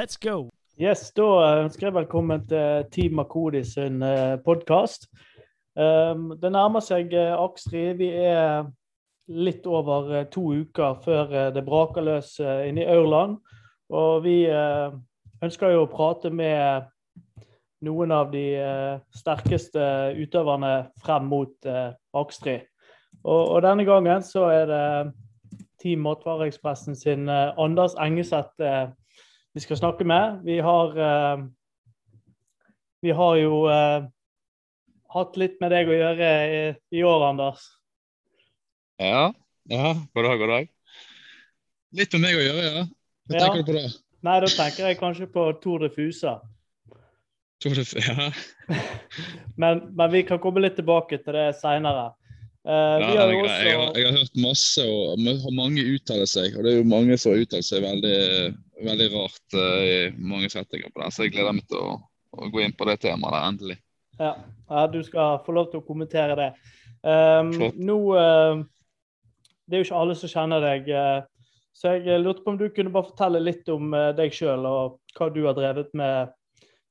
Let's go! Yes, Da ønsker jeg velkommen til Team Makodi sin podkast. Um, det nærmer seg Akstri. Aksri. Vi er litt over uh, to uker før det braker løs inne i Aurland. Og vi ønsker jo å prate med noen av de sterkeste utøverne frem mot Akstri. Og, og, denne gangen så er det Team Matvareekspressen sin Anders Engeseth vi skal snakke med. Vi har, vi har jo hatt litt med deg å gjøre i, i år, Anders? Ja. ja. God dag, god dag. Litt med meg å gjøre, ja. Hva ja. tenker du på det? Nei, Da tenker jeg kanskje på Tour de Fusa. Tour de ja. men, men, vi kan komme litt tilbake til det seinere. Uh, ja, jeg, også... jeg, har, jeg, har, hørt masse, og mange uttaler seg. Og det er jo mange som har uttalt seg veldig, veldig rart uh, i mange settinger på det. Så jeg gleder meg til å, å gå inn på det temaet der endelig. Ja. ja. du skal få lov til å kommentere det. Um, nå uh, Det er jo ikke alle som kjenner deg, så jeg lurte på om du kunne bare fortelle litt om deg sjøl og hva du har drevet med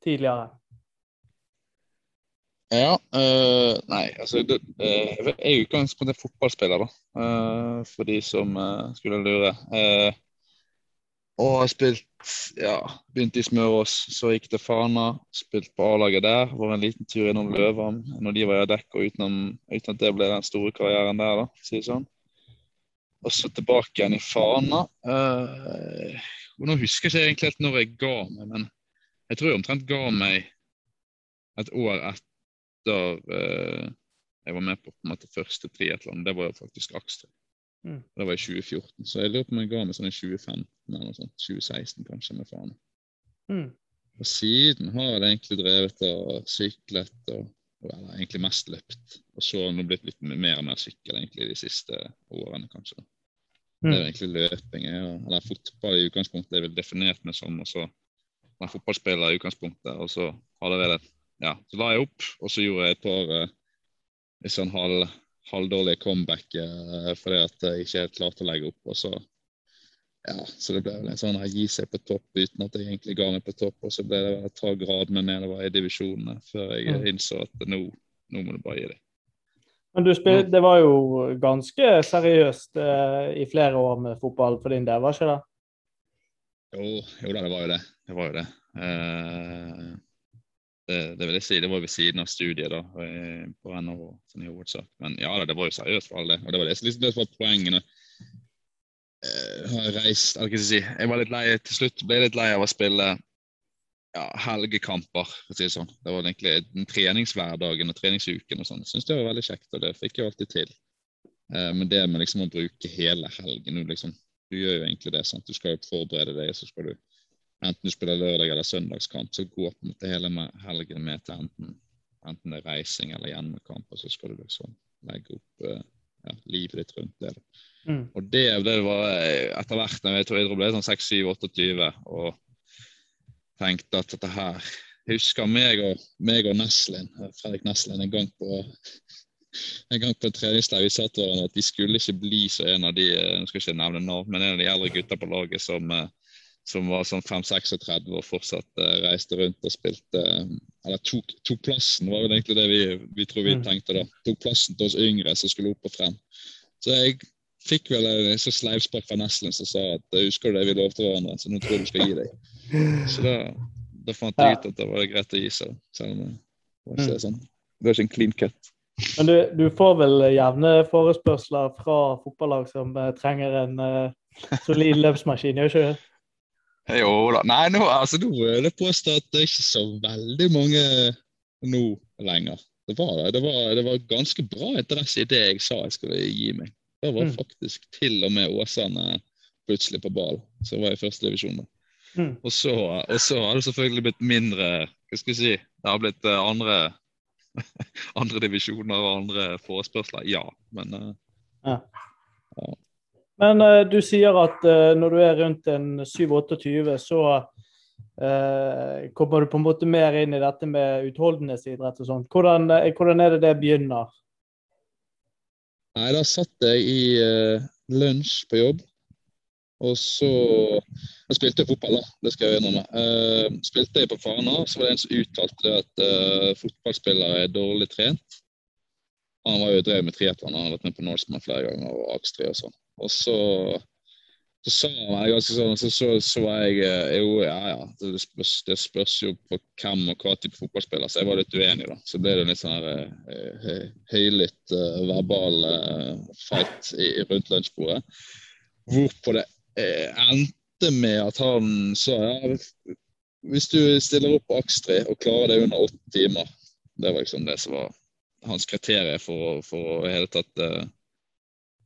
tidligere. Ja, nei, altså det, Jeg er i utgangspunktet fotballspiller, da, for de som skulle lure. Og har spilt ja, Begynte i Smørås, så gikk til Fana. Spilt på A-laget der. Var en liten tur innom Løvam når de var i dekk, og utenom, uten at det ble den store karrieren der, da, si det sånn. Og så tilbake igjen i Fana. Uh, nå husker jeg ikke egentlig helt når jeg ga meg, men jeg tror jeg omtrent ga meg et år etter uh, jeg var med på, på måte, første triatlon. Det var jo faktisk Akstrøm. Mm. Det var i 2014, så jeg lurer på om jeg ga meg sånn i 2015 eller sånt. 2016 kanskje, med faen. Mm. Og siden har jeg egentlig drevet og syklet og, eller, egentlig mest løpt. Og så har det blitt litt mer og mer sykkel egentlig de siste årene, kanskje. Mm. Det er egentlig løping. Ja. Eller fotball i utgangspunktet er vel definert meg som, og så var fotballspiller i utgangspunktet, og så har det vel det ja, så la jeg opp, og så gjorde jeg et par uh, sånn halv halvdårlige comeback uh, fordi at jeg ikke helt klarte å legge opp. og så ja, så det ble vel en sånn å gi seg på topp uten at jeg egentlig ga meg på topp. Og så ble det et par gradene nedover i divisjonene før jeg mm. innså at nå, nå, må du bare gi deg. Men du spil, det var jo ganske seriøst eh, i flere år med fotball for din del, var ikke det? Jo, jo da, det var jo det. Det var jo det. Eh, det, det, vil jeg si, det var ved siden av studiet da, på NHH sånn i hovedsak. Men ja, det var jo seriøst for all det. Og det var det, liksom, det som var poengene. Har jeg reist jeg si, jeg var litt lei, Til slutt ble jeg litt lei av å spille ja, helgekamper. for å si Det sånn. Det var egentlig den treningshverdagen og treningsuken og sånn. Syns det var veldig kjekt, og det fikk jeg alltid til. Men det med liksom å bruke hele helgen liksom, Du gjør jo egentlig det. sant? Du skal jo forberede deg, så skal du enten du spiller lørdag- eller søndagskamp, så går på en måte hele helgen med til enten, enten det er reising eller hjemmekamp, og så skal du liksom legge opp uh, ja, livet ditt rundt det. Mm. Og det, det var eh, etter hvert jeg tror jeg ble sånn 6-7-28 og tenkte at dette her Jeg husker meg og, meg og Neslin, eh, Fredrik Neslin en gang på en gang på en treningsleir vi sa til hverandre at vi skulle ikke bli så en av de skal jeg ikke nevne navn, men en av de eldre gutta på laget som som var sånn 5-36 og fortsatt uh, reiste rundt og spilte uh, Eller tok, tok, plassen, var vel egentlig det vi, vi tror vi mm. tenkte da. Tok plassen til oss yngre som skulle opp og frem. Så jeg fikk vel en så sleivspark fra Neslin som sa at eh, husker du det vi lovte hverandre, så nå tror jeg du skal gi deg. Så da, da fant jeg ut at det var greit å gi seg, selv om det var ikke, mm. sånn, det var ikke en clean cut. Men du, du får vel jevne forespørsler fra fotballag som trenger en uh, solid løpsmaskin, gjør ikke det? Jo da. Nei, nå, altså, nå vil jeg påstå at det er ikke så veldig mange nå lenger. Det var, det var, det var ganske bra interesse i det jeg sa jeg skulle gi meg. Det var mm. faktisk til og med Åsane plutselig på ball. Så var i første divisjon da. Mm. Og, så, og, så, har det selvfølgelig blitt mindre Hva skal jeg si Det har blitt uh, andre andre divisjoner og andre forespørsler, ja. Men uh, ja. ja. Men uh, du sier at uh, når du er rundt en 7-28, så uh, kommer du på en måte mer inn i dette med utholdenhetsidrett og sånn. Hvordan, hvordan, er det det begynner? Nei, Da satt jeg i lunsj på jobb, og så Jeg spilte fotball, da. Det skal jeg innrømme. Uh, spilte jeg på Fana, så var det en som uttalte det at uh, fotballspillere er dårlig trent. Han var jo drev med triatlon, han har vært med på Norseman flere ganger og Akstri og sånn. Og så, så sa han ganske sånn, så, så, så jeg eh, Jo, ja ja, det spørs, det spørs, jo på hvem og hva type fotballspiller, så jeg var litt uenig, da. Så ble det litt sånn her uh, høylytt uh, verbal fight i, rundt lunsjbordet. Hvorpå det endte med at han sa ja, hvis du stiller opp Akstri og klarer det under åtte timer Det var liksom det som var hans kriterier for, for å hele tatt uh,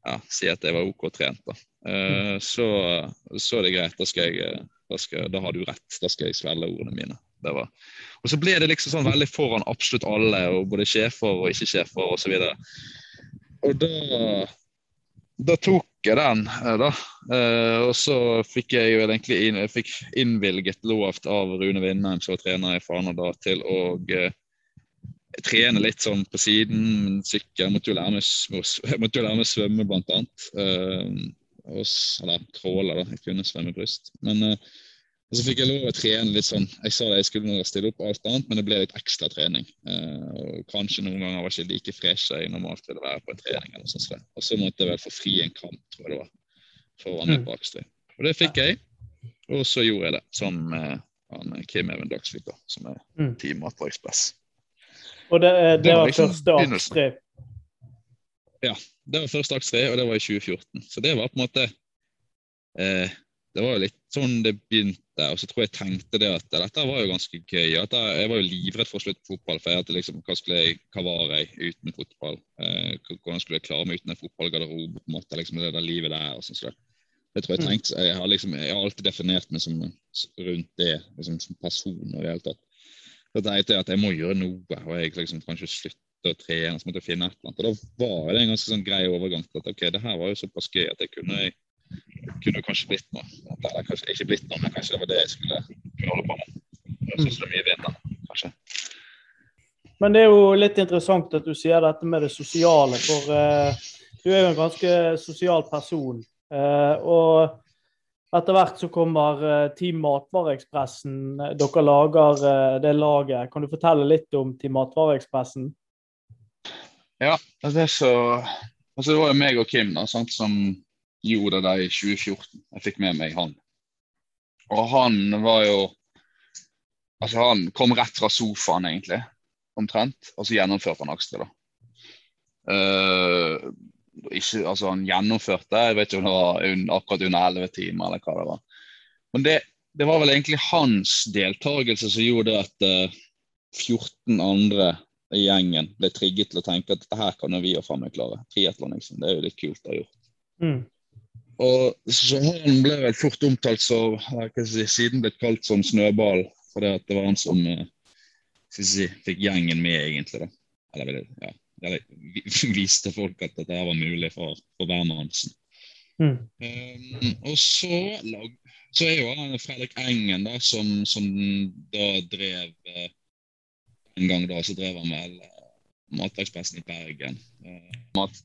ja, si at jeg var OK trent. Da. Uh, så, så er det greit. Da, skal jeg, eh, da, skal, da, har du rett. Da skal jeg svelge ordene mine. Det var. Og så ble det liksom sånn veldig foran absolutt alle, og både sjefer og ikke-sjefer osv. Og, så og da, da tok jeg den, da. Uh, og så fikk jeg jo egentlig inn, fikk innvilget lovt av Rune Vindheim, som var trener i Fana da, til å uh, jeg trener litt sånn på siden. Sykkel. Måtte jo lære meg, meg svømme, blant annet. Uh, eller tråle, da. Jeg kunne svømme bryst. Men uh, så fikk jeg lov å trene litt sånn Jeg sa det jeg skulle stille opp alt annet, men det ble litt ekstra trening. Uh, og kanskje noen ganger var ikke like fresh jeg normalt ville være på en trening. eller sånt. Og så måtte jeg vel få fri en kamp, tror jeg det var, for å være med mm. på Akstri. Og det fikk jeg. Og så gjorde jeg det som uh, Kim Even Dagsvik, som er mm. Team Matva Ekspress. Og det, det, det var, liksom første akt tre? Ja, det var første akt tre, og det var i 2014. Så det var på en måte eh, Det var litt sånn det begynte. Og så tror jeg tenkte det at dette var jo ganske gøy. at Jeg var jo livredd for å slutte fotball. For jeg hadde liksom, hva, jeg, hva var jeg uten fotball? Eh, hvordan skulle jeg klare meg uten en fotballgarderobe? på en måte, liksom Det der livet der. og sånn så det tror Jeg mm. tenkte, jeg har, liksom, jeg har alltid definert meg som rundt det liksom, som person. og i det hele tatt. Så tenkte jeg at jeg må gjøre noe, og jeg liksom kanskje slutte å trene. Så måtte jeg finne et eller annet. Og da var det en ganske sånn grei overgang til at ok, det her var jo såpass gøy at jeg kunne, kunne kanskje blitt noe. Eller kanskje ikke blitt noe, men kanskje det var det jeg skulle kunne holde på med. Jeg synes det er mye bedre, kanskje. Men det er jo litt interessant at du sier dette med det sosiale, for uh, du er jo en ganske sosial person. Uh, og etter hvert så kommer eh, Team Matvareekspressen. Dere lager eh, det laget. Kan du fortelle litt om Team Matvareekspressen? Ja, det, så, altså det var jo meg og Kim da, sant, som gjorde det i 2014. Jeg fikk med meg han. Og han var jo Altså, han kom rett fra sofaen, egentlig, omtrent. Og så gjennomførte han Akstre, da. Uh, ikke, altså han gjennomførte. Jeg vet ikke om det var akkurat under 11 timer eller hva det var. Men det, det var vel egentlig hans deltakelse som gjorde at uh, eh, 14 andre i gjengen ble trigget til å tenke at dette her kan vi jo faen meg klare. Triatlon, liksom. Det er jo litt kult å ha gjort. Mm. Og så Han ble vel fort omtalt som si, siden blitt kalt som snøball, fordi at det var han som uh, si, fikk gjengen med, egentlig. da. Eller, ja, eller viste folk at dette var mulig for, for hvermannsen. Mm. Um, og så, så, er jo Fredrik Engen, da, som, som da drev uh, En gang da så drev han vel uh, Matverkspressen i Bergen. Uh, mat,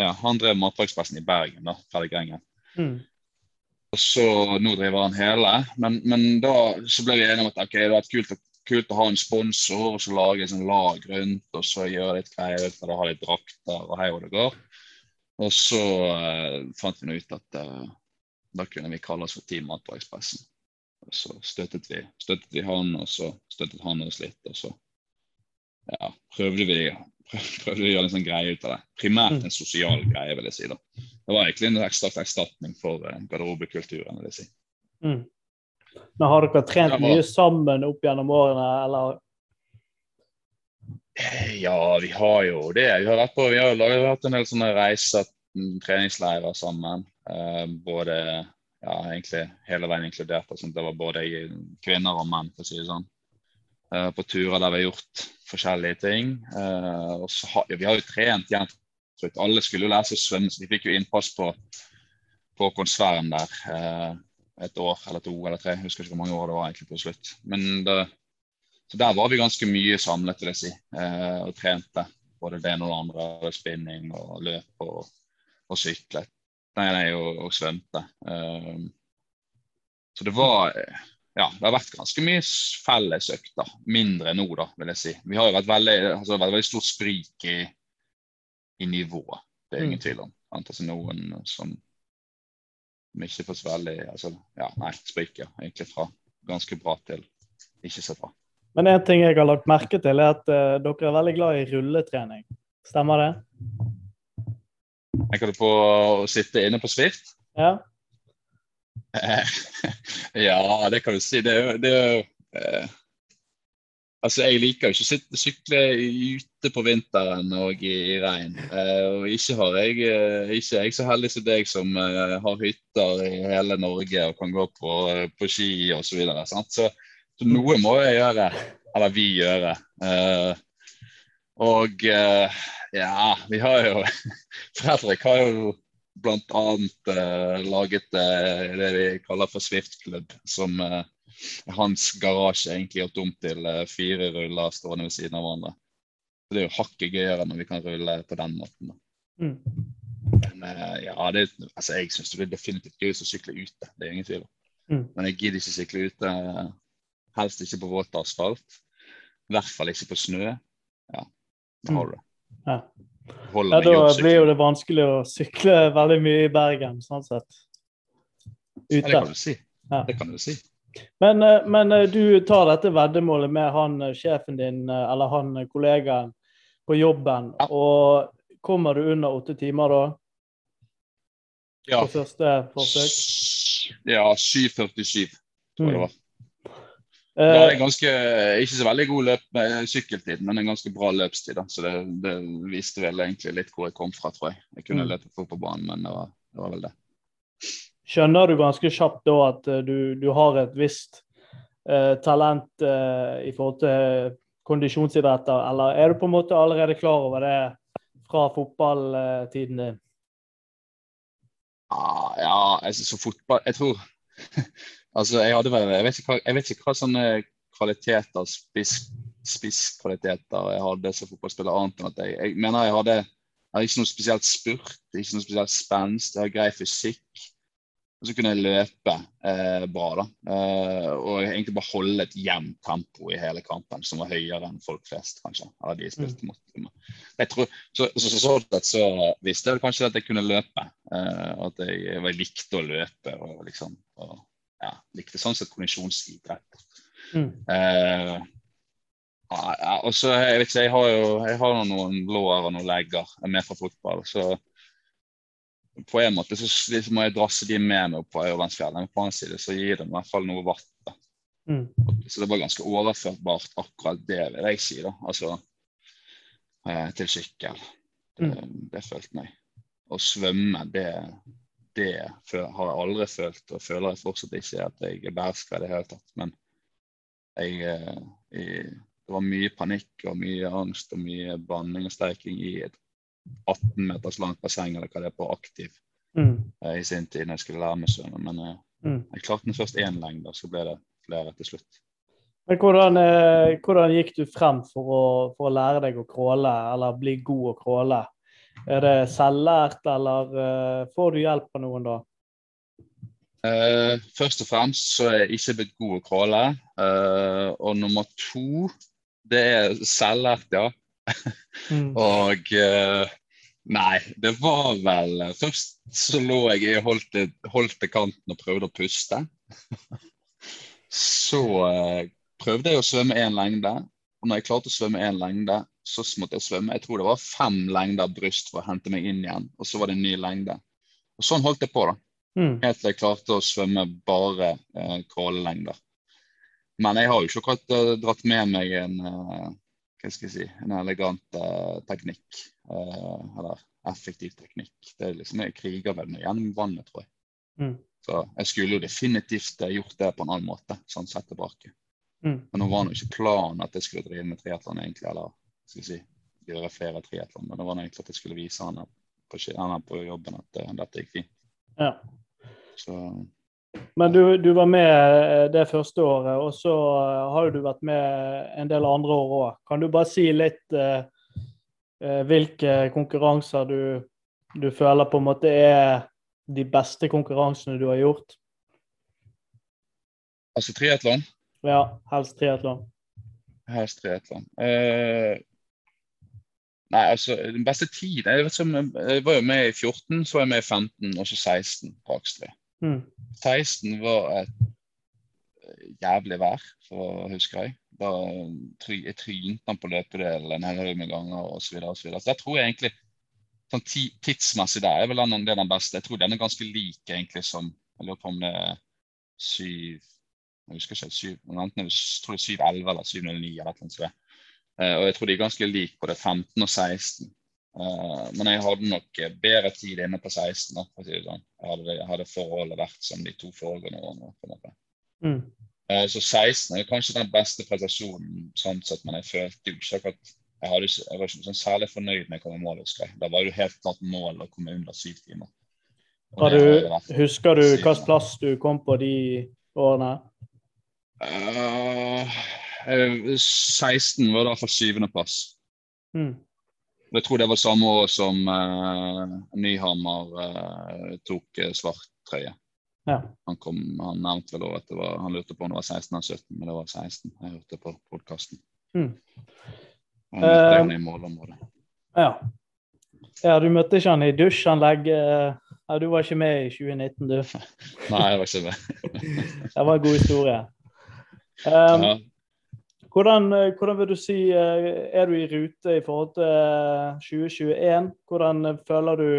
ja, han drev Matverkspressen i Bergen, da, Fredrik Engen. Mm. Og så Nå driver han hele, men, men da så ble vi enige om at okay, det var kult at kult å ha en sponsor og så lage et lag rundt og så gjøre litt greier ut av det, ha litt drakter og hei hvor det går. Og så uh, fant vi ut at uh, da kunne vi kalle oss for Team Matvarekspressen. Og så støttet vi, støttet vi, han, og så støttet han oss litt. Og så ja, prøvde vi prøvde vi å gjøre en sånn greie ut av det. Primært en sosial greie, vil jeg si. da. Det var egentlig en slags erstatning for uh, garderobekulturen, vil jeg si. Mm. Men har dere trent mye sammen opp gjennom årene, eller? Ja, vi har jo det. Vi har vært, på, vi har laget, hatt en del sånne reiser, mm, treningsleirer sammen. Uh, både ja, egentlig hele veien inkludert. Altså, det var både kvinner og menn, for å si det sånn. Uh, på turer der vi har gjort forskjellige ting. Uh, har, ja, vi har jo trent jevnt. Alle skulle jo lære seg å svømme, så de fikk jo innpass på, på Konsvern der et år eller to eller tre. Jeg husker ikke hvor mange år det var egentlig på slutt. Men det, så der var vi ganske mye samlet, vil jeg si, eh, og trente. Både det ene og det andre. Spinning og løp og, og syklet. Nei, nei, og, og svømte. Eh, Så det var ja, det har vært ganske mye fellesøkter. Mindre nå, da, vil jeg si. Vi har jo vært veldig, altså, vært veldig stort sprik i, i nivået. Det er ingen mm. tvil om. Altså noen som ikke forsvarlig altså, ja, Nei, spriker egentlig fra ganske bra til ikke så bra. Men en ting jeg har lagt merke til, er at uh, dere er veldig glad i rulletrening. Stemmer det? Tenker du på å sitte inne på Swift? Ja. ja, det kan du si. Det er jo eh, Altså, Jeg liker jo ikke å sitte, sykle ute på vinteren og i, i regn. Eh, og ikke har jeg eh, ikke jeg så heldig som deg som eh, har hytter i hele Norge og kan gå på, på ski osv. Så, videre, så, så noe må jeg gjøre. Eller vi gjøre. Eh, og eh, ja, vi har jo Fredrik har jo bl.a. Laget det vi kaller for Swift-klubb, som hans garasje egentlig gjort om til uh, fire ruller stående ved siden av hverandre. Så Det er jo hakket gøyere når vi kan rulle på den måten. Mm. Men ja, det, altså, jeg syns det er definitivt gøyest å sykle ute, det er ingen tvil om. Mm. Men jeg gidder ikke sykle ute, helst ikke på våt asfalt. I hvert fall ikke på snø. Ja, da har du det. Ja. Ja, Da blir jo det vanskelig å sykle veldig mye i Bergen, sånn sett. Ute. Ja, det kan du si. Ja. Det kan du si. Men, eh, men, eh, du tar dette veddemålet med han eh, sjefen din eller han kollegaen på jobben, ja. og kommer du under åtte timer da? Ja. På første forsøk? Ja, 7.47 tror jeg det var. Det er en ganske, ikke så veldig god løp, med sykkeltid, men en ganske bra løpstid. Da. Så det, det, viste vel egentlig litt hvor jeg kom fra, tror jeg. Jeg kunne mm. løpe fort på banen, men det var, det var, vel det. Skjønner du ganske kjapt da at eh, du, du har et visst eh, talent eh, i forhold til kondisjonsidretter, eller er du på en måte allerede klar over det fra fotballtiden din? Ah, ja, altså så fotball Jeg tror Altså, jeg, hadde vel, jeg, vet ikke hva, vet ikke hva sånne kvaliteter, spiss, spisskvaliteter jeg hadde som fotballspiller, annet enn at jeg, jeg mener jeg hadde jeg har ikke noe spesielt spurt, ikke noe spesielt spenst. Jeg har grei fysikk. Og så kunne jeg løpe eh, bra. da. Eh, og egentlig bare holde et jevnt tempo i hele kampen, som var høyere enn folk flest, kanskje. Eller de spilte mm. mot. Jeg tror, så, så, så, så, så, visste jeg kanskje at jeg kunne løpe. Eh, at jeg, jeg, likte å løpe. og liksom, og, ja, likte sånn sett kondisjonsidrett. Mm. Eh, ja, og så, jeg vet ikke, jeg har jo jeg har noen lår og noen legger med fra fotball. så på en måte så, liksom, må jeg drasse de med meg på Ørlandsfjellet. Men på annen side så gir det i hvert fall noe vatt. Mm. Så det var ganske overførbart, akkurat det vil jeg si. da, altså eh, Til sykkel. Det, mm. det følte meg. Å svømme, det det har jeg aldri følt, og føler jeg fortsatt ikke at jeg behersker i det hele tatt. Men jeg, jeg, eh, det var mye panikk og mye angst og mye banning og steiking i et 18 meters langt basseng eller hva det er på aktiv mm. uh, i sin tid når jeg skulle lære meg svømme. Men eh, mm. jeg klarte den først én lengde, så ble det flere til slutt. Men hvordan, hvordan gikk du frem for å, for å, lære deg å crawle, eller bli god å crawle? Er det selvlært, eller uh, får du hjelp av noen da? Uh, først og fremst så er jeg ikke blitt god å crawle. Uh, og nummer to, det er selvlært, ja. Mm. Og Nei, det var vel Først så lå jeg i holdt, holdt til kanten og prøvde å puste. så prøvde jeg å svømme én lengde. Og når jeg klarte å svømme én lengde, så måtte jeg svømme. Jeg tror det var fem lengder bryst for å hente meg inn igjen. Og så var det en ny lengde. Og sånn holdt jeg på, da. Mm. Helt til jeg klarte å svømme bare eh, crawlelengder. Men jeg har jo ikke akkurat uh, dratt med meg en, uh, hva skal jeg si, en elegant uh, teknikk. Uh, eller effektiv teknikk. Det er liksom, Jeg kriger vel gjennom vannet, tror jeg. Mm. Så jeg skulle jo definitivt gjort det på en annen måte, sånn sett tilbake. Mm. Men nå var det ikke planen at jeg skulle drive med triatlon, egentlig. eller skal si, gjøre flere triatlon. Men det var egentlig at jeg skulle vise han på, på jobben at uh, dette gikk fint. Ja. Så, men du, du, var med eh, det første året, og så eh, har du vært med en del andre år òg. Kan du bare si litt eh, hvilke konkurranser du, du, føler på en måte er de beste konkurransene du har gjort? Altså triatlon? Ja, helst triatlon. Helst triatlon. Eh, nei, altså den beste tiden jeg, vet jeg var jo med i 14, så var jeg med i 15, og så 16 på Akstre. Mm. 16 var et jævlig vær, for husker jeg. Da try, jeg trynte han på løpedelen en haug med ganger osv. Så, så, så der tror egentlig sånn tidsmessig der er vel den, den beste. Jeg tror den er ganske lik egentlig som Jeg lurer på om det er 7 Jeg husker ikke 7, enten jeg tror det er 711 eller 709 eller noe sånt. Og jeg tror de er ganske like på det 15 og 16. Uh, men jeg hadde nok bedre tid inne på 16. Da, for å si det sånn. Hadde, hadde forholdet vært som de to foregående årene. på en måte. Mm. Uh, så 16 er kanskje den beste prestasjonen, sånn sett, men jeg følte jo ikke akkurat jeg, hadde, jeg, var ikke sånn særlig fornøyd med å komme i mål. husker jeg. Da var det jo helt klart mål å komme under syv timer. Du, husker du hvilken plass du kom på de årene? Uh, 16 var da for syvendeplass. Mm. Jeg tror det var samme år som uh, Nyhammer uh, tok uh, svart trøye. Ja. Han, kom, han nevnte vel at det var, han lurte på om det var 16 eller 17, men det var 16. Jeg hørte på podkasten. Mm. Han i målområdet. Ja. ja. Du møtte ikke han i dusjanlegg? Ja, du var ikke med i 2019, du? Nei, jeg var ikke med. det var en god historie. Um, ja. Hvordan, hvordan, vil du si Er du i rute i forhold til 2021? Hvordan føler du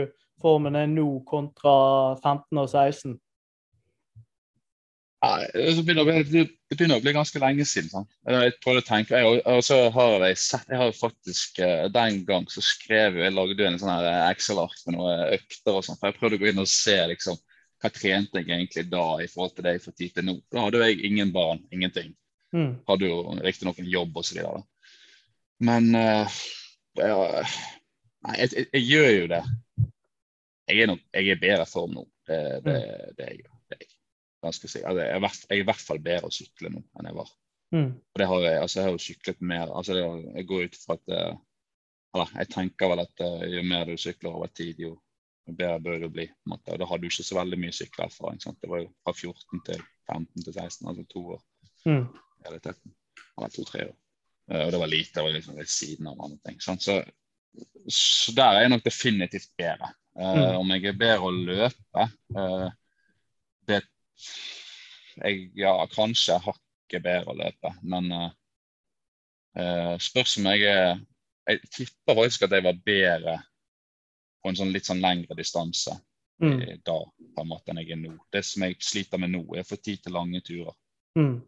formen er nå kontra 15 og 16? det, begynner bli, det, begynner å bli, ganske lenge siden. Sånn. Jeg prøvde å tenke, jeg, og så har jeg sett, jeg har faktisk, eh, Den gang så skrev jeg lagde en sånn her Excel-ark med noen økter. og sånt, for Jeg prøvde å gå inn og se liksom, hva trente jeg egentlig da i forhold til det jeg får tid til nå. Da hadde jeg ingen barn, ingenting. Mm. Hadde jo riktignok en jobb osv. Men uh, jeg, jeg, jeg, jeg, gjør jo det. Jeg er, nok, jeg er bedre form nå. Det, det, mm. det er jeg ganske sikker. Altså, jeg, er, jeg, er i hvert fall bedre å sykle nå enn jeg var. Mm. Og det har jeg, altså, jeg har jo syklet mer. altså det, Jeg går ut fra at eh, eller, Jeg tenker vel at uh, jo mer du sykler over tid, jo bedre bør du bli. Og Da hadde du ikke så veldig mye sykkelerfaring. Sant? Det var jo fra 14 til 15 til 16, altså to år. Mm. Realiteten. Eller to-tre år. Uh, og det var lite, det var liksom ved siden av andre ting. Sant? Så, så der er jeg nok definitivt bedre. Uh, mm. Om jeg er bedre å løpe, det jeg ja, kanskje hakket bedre å løpe, men uh, spørs om jeg er Jeg tipper faktisk at jeg var bedre på en sånn litt sånn lengre distanse mm. da på en måte enn jeg er nå. Det som jeg sliter med nå, er å få tid til lange turer. Mm.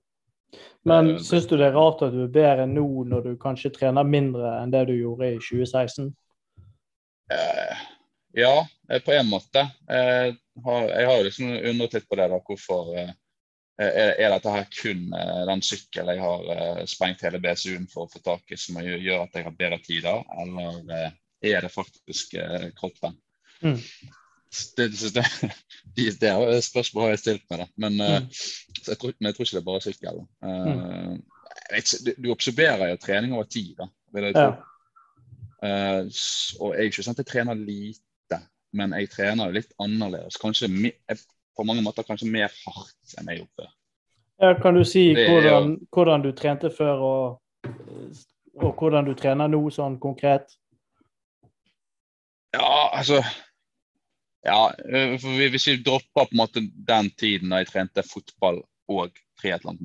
Men uh, syns du det er rart at du er bedre nå når du kanskje trener mindre enn det du gjorde i 2016? Uh, ja, på en måte. Har, jeg har jo liksom undret litt på det. da, Hvorfor er, dette her kun den sykkelen jeg har sprengt hele BSU-en for å få tak i, som gjør at jeg har bedre tider, eller er det faktisk kroppen? Mm. Det, det, det, det, er spørsmål har jeg stilt med da. Men, mm. jeg tror, men, jeg tror, ikke det er bare sykkel. Mm. Du, du observerer jo trening over tid, da, vil jeg tro. Ja. og jeg er ikke sånn at jeg trener lite men jeg trener jo litt annerledes. Kanskje på mange måter kanskje mer hardt enn jeg gjorde før. Ja, kan du si hvordan, hvordan, du trente før, og, og, hvordan du trener nå, sånn konkret? Ja, altså Ja, hvis vi dropper på en måte den tiden da jeg trente fotball og triatlon.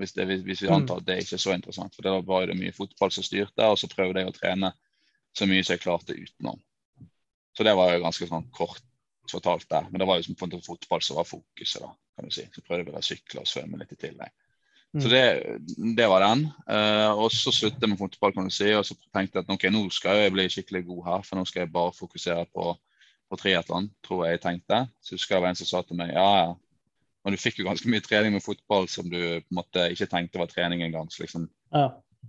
Hvis, det, hvis vi mm. antar at det ikke er så interessant. For da var det mye fotball som styrte, og så prøvde jeg å trene så mye som jeg klarte utenom. Så det var jo ganske sånn kort fortalt der. Men det var jo som på fotball som var fokuset, da, kan du si. Så prøvde vi å sykle og svømme litt i tillegg. Mm. Så det, det, var den. Uh, og så sluttet jeg med fotball, kan du si. Og så tenkte jeg at ok, nå skal jeg bli skikkelig god her, for nå skal jeg bare fokusere på, på triatlon, tror jeg jeg tenkte. Så husker jeg det var en som sa til meg ja, ja. Men du fikk jo ganske mye trening med fotball som du på en måte ikke tenkte var trening engang. Så liksom ja.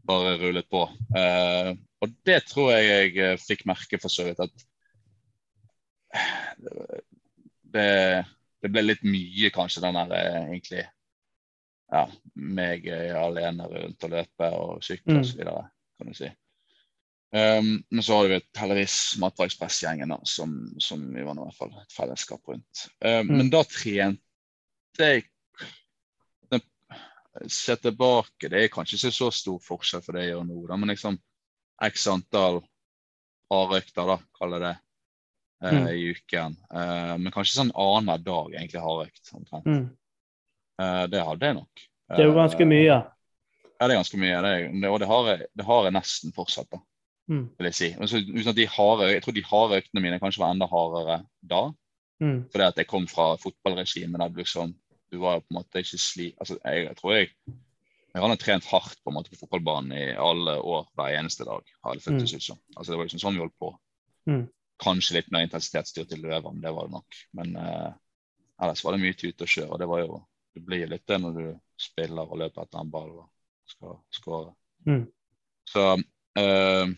bare rullet på. Uh, og det tror jeg jeg eh, fikk merke for så vidt. at det, det, ble litt mye, kanskje, den der eh, egentlig Ja, meg alene rundt og løpe og sykle mm. osv., kan du si. Um, men så har vi heldigvis Matvarekspress-gjengen som, som, vi var i hvert fall et fellesskap rundt. Um, mm. Men da trente jeg se tilbake, det er kanskje ikke så stor forskjell for det jeg gjør nå, da, men liksom x antall hardøkter, da, kaller det, uh, Mm. i uken. Uh, men kanskje sånn annenhver dag egentlig hardøkt, omtrent. Mm. Uh, det hadde jeg nok. Det er jo ganske mye. Ja, det er ganske mye. Det det, og det har, jeg, det har jeg nesten fortsatt, da, Mm. vil jeg si. Så, de harde, jeg tror de harde øktene mine kanskje var enda hardere da. Mm. Fordi at jeg kom fra fotballregimet der du liksom Du var jo på en måte ikke sli... Altså, jeg, jeg tror jeg jeg hadde trent hardt på en måte på fotballbanen i alle år hver eneste dag. har det føltes ut som. Altså, det var liksom sånn vi holdt på. Mm. Kanskje litt mer intensitetsstyrt løver men det var det nok. Men eh, ellers var det mye tut og kjør. Og det var jo Det blir litt det når du spiller og løper etter en ball og skal skåre. Mm. Så eh,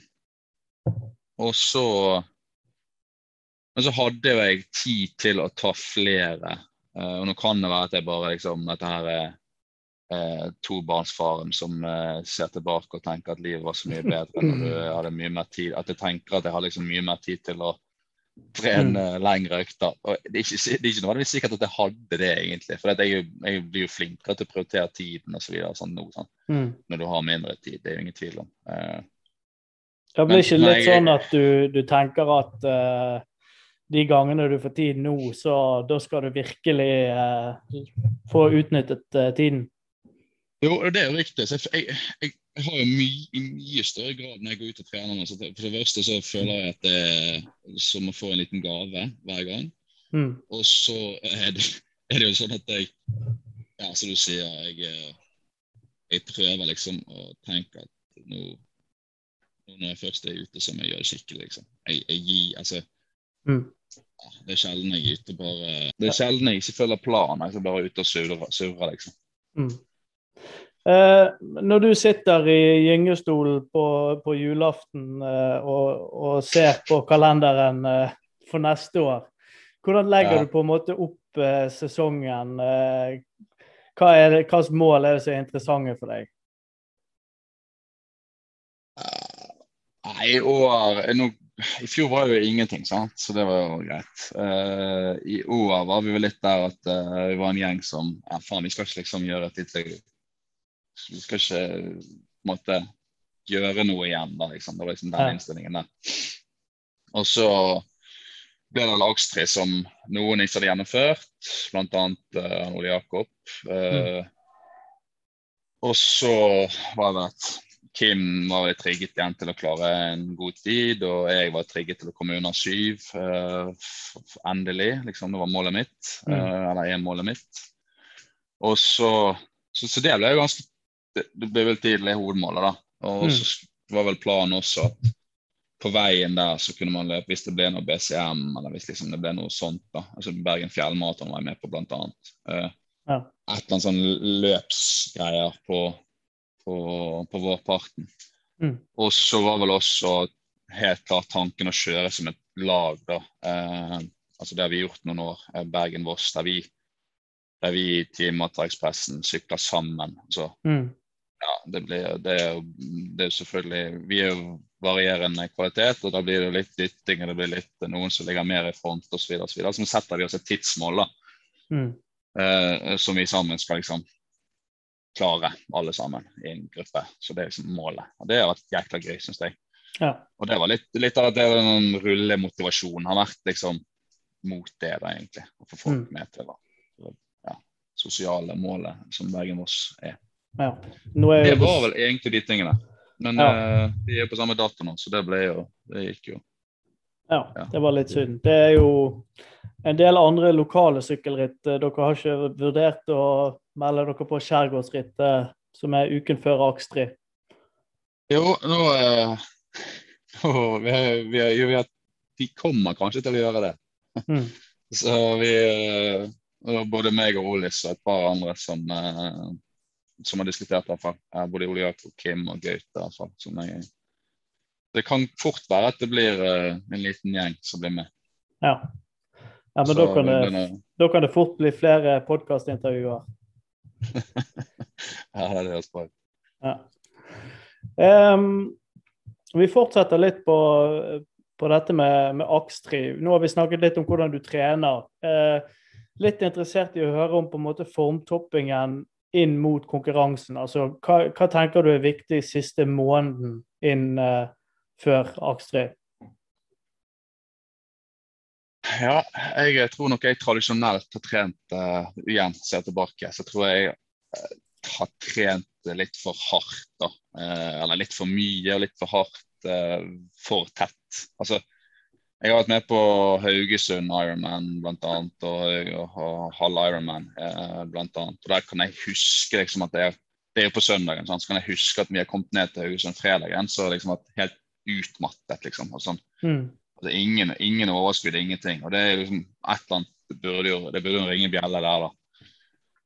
Og så Men så hadde jo jeg tid til å ta flere. Eh, og nå kan det være at jeg bare liksom Dette her er eh, tobarnsfaren som eh, ser tilbake og tenker at livet var så mye bedre når du hadde mye mer tid. At jeg tenker at jeg har liksom mye mer tid til å trene lengre økter. Og det er ikke, det er ikke nødvendigvis sikkert at jeg hadde det, egentlig. For jeg, jeg blir jo flinkere til å prioritere tiden og så videre, sånn nå, sånn, Mm. når du har mindre tid. Det er jo ingen tvil om. Eh, Det blir ikke litt sånn at du, du tenker at uh, de gangene du får tid nå, så da skal du virkelig uh, få utnyttet uh, tiden? Jo, det er riktig. Så jeg, jeg, jeg, har jo mye, i mye større grad når jeg går ut og trener nå. Så for det første så føler jeg at det er som å få en liten gave hver gang. Mm. Og så er det, er det jo sånn at jeg Ja, som du sier, jeg, jeg prøver liksom å tenke at nå når jeg først er ute, så må jeg gjøre det skikkelig, liksom. Jeg, jeg gir Altså, Mm. det er sjelden jeg er ute bare Det er sjelden jeg ikke følger planen. Jeg er bare ute og surrer, liksom. Mm. Eh, når du sitter i gyngestolen på, på julaften eh, og, og ser på kalenderen eh, for neste år, hvordan legger Ja. du på en måte opp eh, sesongen? Eh, hva er hvilke mål er det som er interessante for deg? Nei, i år nå, I fjor var det jo ingenting, sant? så det var jo greit. Uh, I år var vi vel litt der at uh, vi var en gjeng som ja, faen, vi skal ikke liksom gjøre et lite Vi skal ikke på en måte gjøre noe igjen, da, liksom. Det var liksom den Ja. innstillingen der. Og så ble det lagstri som noen ikke hadde gjennomført, bl.a. Uh, Ole Jakob. Eh, Og så var det at Kim var trigget igjen til å klare en god tid, og jeg var trigget til å komme under syv. f- endelig, liksom. Det var målet mitt. Mm. eh, eller er målet mitt. Og så, så, så det ble jo ganske det ble vel tidlig hovedmålet, da. Og Mm. så var vel planen også at på veien der så kunne man løpe hvis det ble noe BCM, eller hvis liksom det ble noe sånt. da. Altså Bergen Fjellmaraton var jeg med på, blant annet. Uh, Ja. et eller annet sånn løpsgreier på, på, på vårparten. Mm. Og så var vel også helt klart tanken å kjøre som et lag, da. Eh, altså det har vi gjort noen år. eh, Bergen-Voss, der vi der vi i Team Ekspressen sykler sammen. Så Mm. ja, det blir det er jo det er selvfølgelig Vi er jo varierende kvalitet, og da blir det litt dytting, og det blir litt noen som ligger mer i front osv. Så, videre, og så, videre. så setter vi oss et tidsmål da, Mm. eh, som vi sammen skal liksom klare, alle sammen, i en gruppe. Så det er liksom målet. Og det har vært jækla gøy, syns jeg. Ja. Og det var litt, litt av det den rullemotivasjonen har vært liksom mot det, da, egentlig. Å få folk Mm. med til det. Ja, sosiale målet som Bergen-Voss er. ja. Er Det var vel egentlig de tingene. Men eh, de er på samme dato nå, så det ble jo Det gikk jo. Ja, det var litt synd. Det er jo en del andre lokale sykkelritt. Eh, Dere har ikke vurdert å melde dere på skjærgårdsrittet, som er uken før Akstri. Jo, nå, eh, nå vi, vi, vi, Vi kommer kanskje til å gjøre det. Mm. Så vi eh, Både meg og Olis og et par andre som, eh, som har diskutert det. Eh, Både Ole Jakob, Kim og Gaute. som jeg, det kan fort være at det blir eh, en liten gjeng som blir med. Ja. ja men da kan, det da kan det fort bli flere podkastintervjuer. Ja, det høres bra ut. Ja. Vi fortsetter litt på, på dette med, med akstriv. Nå har vi snakket litt om hvordan du trener. Eh, litt interessert i å høre om på en måte formtoppingen inn mot konkurransen? Altså, hva, hva tenker du er viktig siste måneden inn uh, før AX3? Ja, jeg tror nok jeg tradisjonelt har trent uh, igjen, ser tilbake, så tror jeg uh, har trent litt for hardt. da, uh, Eller litt for mye og litt for hardt, for tett. Altså, jeg har vært med på Haugesund Ironman bl.a. og, og halv Ironman eh, bl.a. Og der kan jeg huske liksom, at det er, det er på søndagen. Sant? Så kan jeg huske at vi har kommet ned til Haugesund fredagen, så liksom at helt utmattet. liksom, og sånn. Mm. Altså, ingen, ingen overskudd, ingenting. Og det er liksom et eller annet Det burde jo, det burde jo ringe bjelle der, da.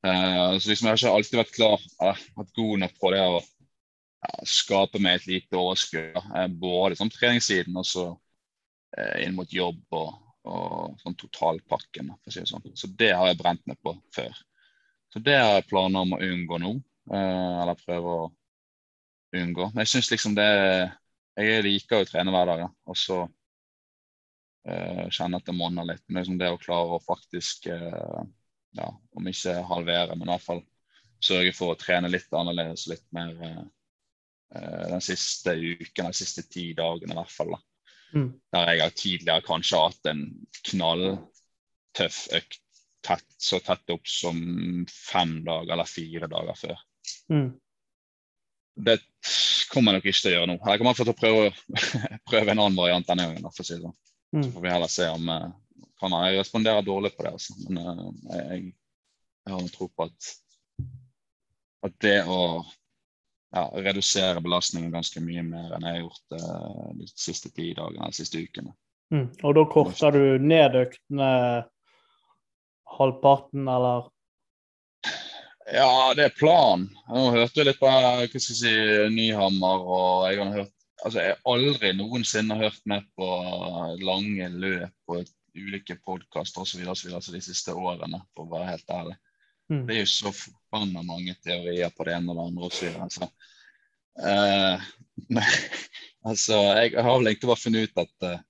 Uh, så liksom, jeg har ikke alltid vært klar, eller, vært god nok på det å ja, skape meg et lite overskudd. Da. både som treningssiden og så uh, inn mot jobb og, og sånn totalpakken. For å si det sånn. Så det har jeg brent meg på før. Så det har jeg planer om å unngå nå. Uh, eller prøve å unngå. Men jeg syns liksom det Jeg liker å trene hver dag, ja. og så uh, kjenne at det monner litt. Men liksom det å klare å faktisk, uh, ja, om ikke halvere, men i hvert fall sørge for å trene litt annerledes, litt mer uh, den siste uken, de siste ti dagene i hvert fall. da. Mm. Der jeg har tidligere kanskje hatt en knalltøff økt tett, så tett opp som fem dager eller fire dager før. Mm. Det kommer jeg nok ikke til å gjøre nå. Jeg kommer til å prøve, prøve en annen variant denne gangen. for å si det sånn. Mm. Så får vi heller se om eh, kan jeg responderer dårlig på det. Altså. Men uh, jeg, jeg, har tro på at, at det å ja, redusere belastningen ganske mye mer enn jeg har gjort uh, de siste ti dagene, de siste ukene. Mm. Og da korter du ned øktene halvparten, eller? Ja, det er planen. Nå hørte jeg litt på hva skal jeg si, Nyhammer, og jeg har hørt Altså, jeg har aldri noensinne hørt med på lange løp og ulike podkaster osv. de siste årene, for å være helt ærlig. Mm. Det er jo så forbanna mange teorier på det ene og det andre osv. Altså. Uh, altså, jeg har vel egentlig bare funnet ut at uh,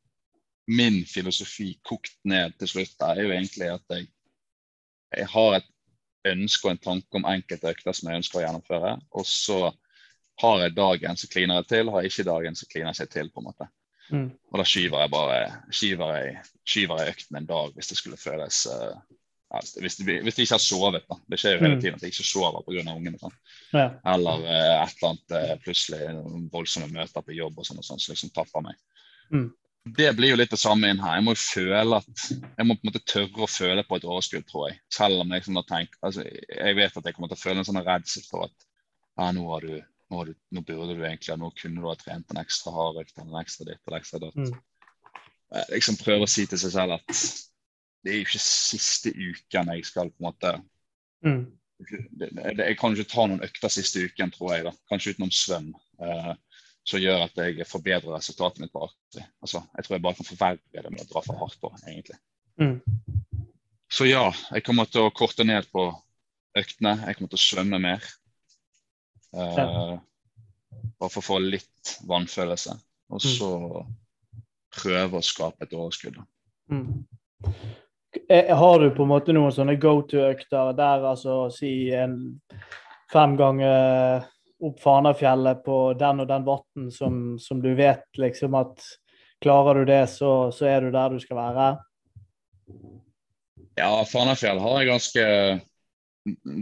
min filosofi kokt ned til slutt er jo egentlig at jeg, jeg har et ønske og en tanke om enkelte økter som jeg ønsker å gjennomføre. Og så har jeg dagen, så kliner jeg til. Har jeg ikke dagen, så kliner jeg seg til. på en måte. Mm. Og da skyver jeg bare skyver jeg, skyver jeg økten en dag hvis det skulle føles uh, ja, hvis, de, hvis, de, ikke har sovet. da. Det skjer jo hele mm. tiden at de ikke sover pga. ungene. Sånn. Ja. Eller uh, et eller annet uh, plutselig voldsomme møter på jobb og sånn, og sånn som liksom tapper meg. Mm. Det blir jo litt det samme inn her. Jeg må jo føle at, jeg må på en måte tørre å føle på et overskudd, tror jeg. Selv om jeg, liksom tenkt, altså, jeg vet at jeg kommer til å føle en sånn redsel for at ja, nå, har du, nå, har du, nå burde du egentlig, nå kunne du ha trent en ekstra hardøkt eller en ekstra ditt eller ekstra datt. Mm. Liksom prøve å si til seg selv at det er jo ikke siste uken jeg skal på en måte mm. det, det, Jeg kan ikke ta noen økter siste uken, tror jeg. da, Kanskje utenom svøm. Uh, som gjør at jeg forbedrer resultatet mitt på aktiv. Altså, jeg tror jeg bare kan forverre det med å dra for hardt på, egentlig. Mm. Så ja, jeg kommer til å korte ned på øktene. Jeg kommer til å svømme mer. Uh, ja. Bare for å få litt vannfølelse. Og mm. så mm. prøve å skape et overskudd. Mm. Eh, har du på en måte noen sånne go to-økter der altså si en fem ganger opp Fanafjellet på den og den vatten som, som, du vet liksom at klarer du det, så, så, er du der du skal være? Ja, Fanafjell har jeg ganske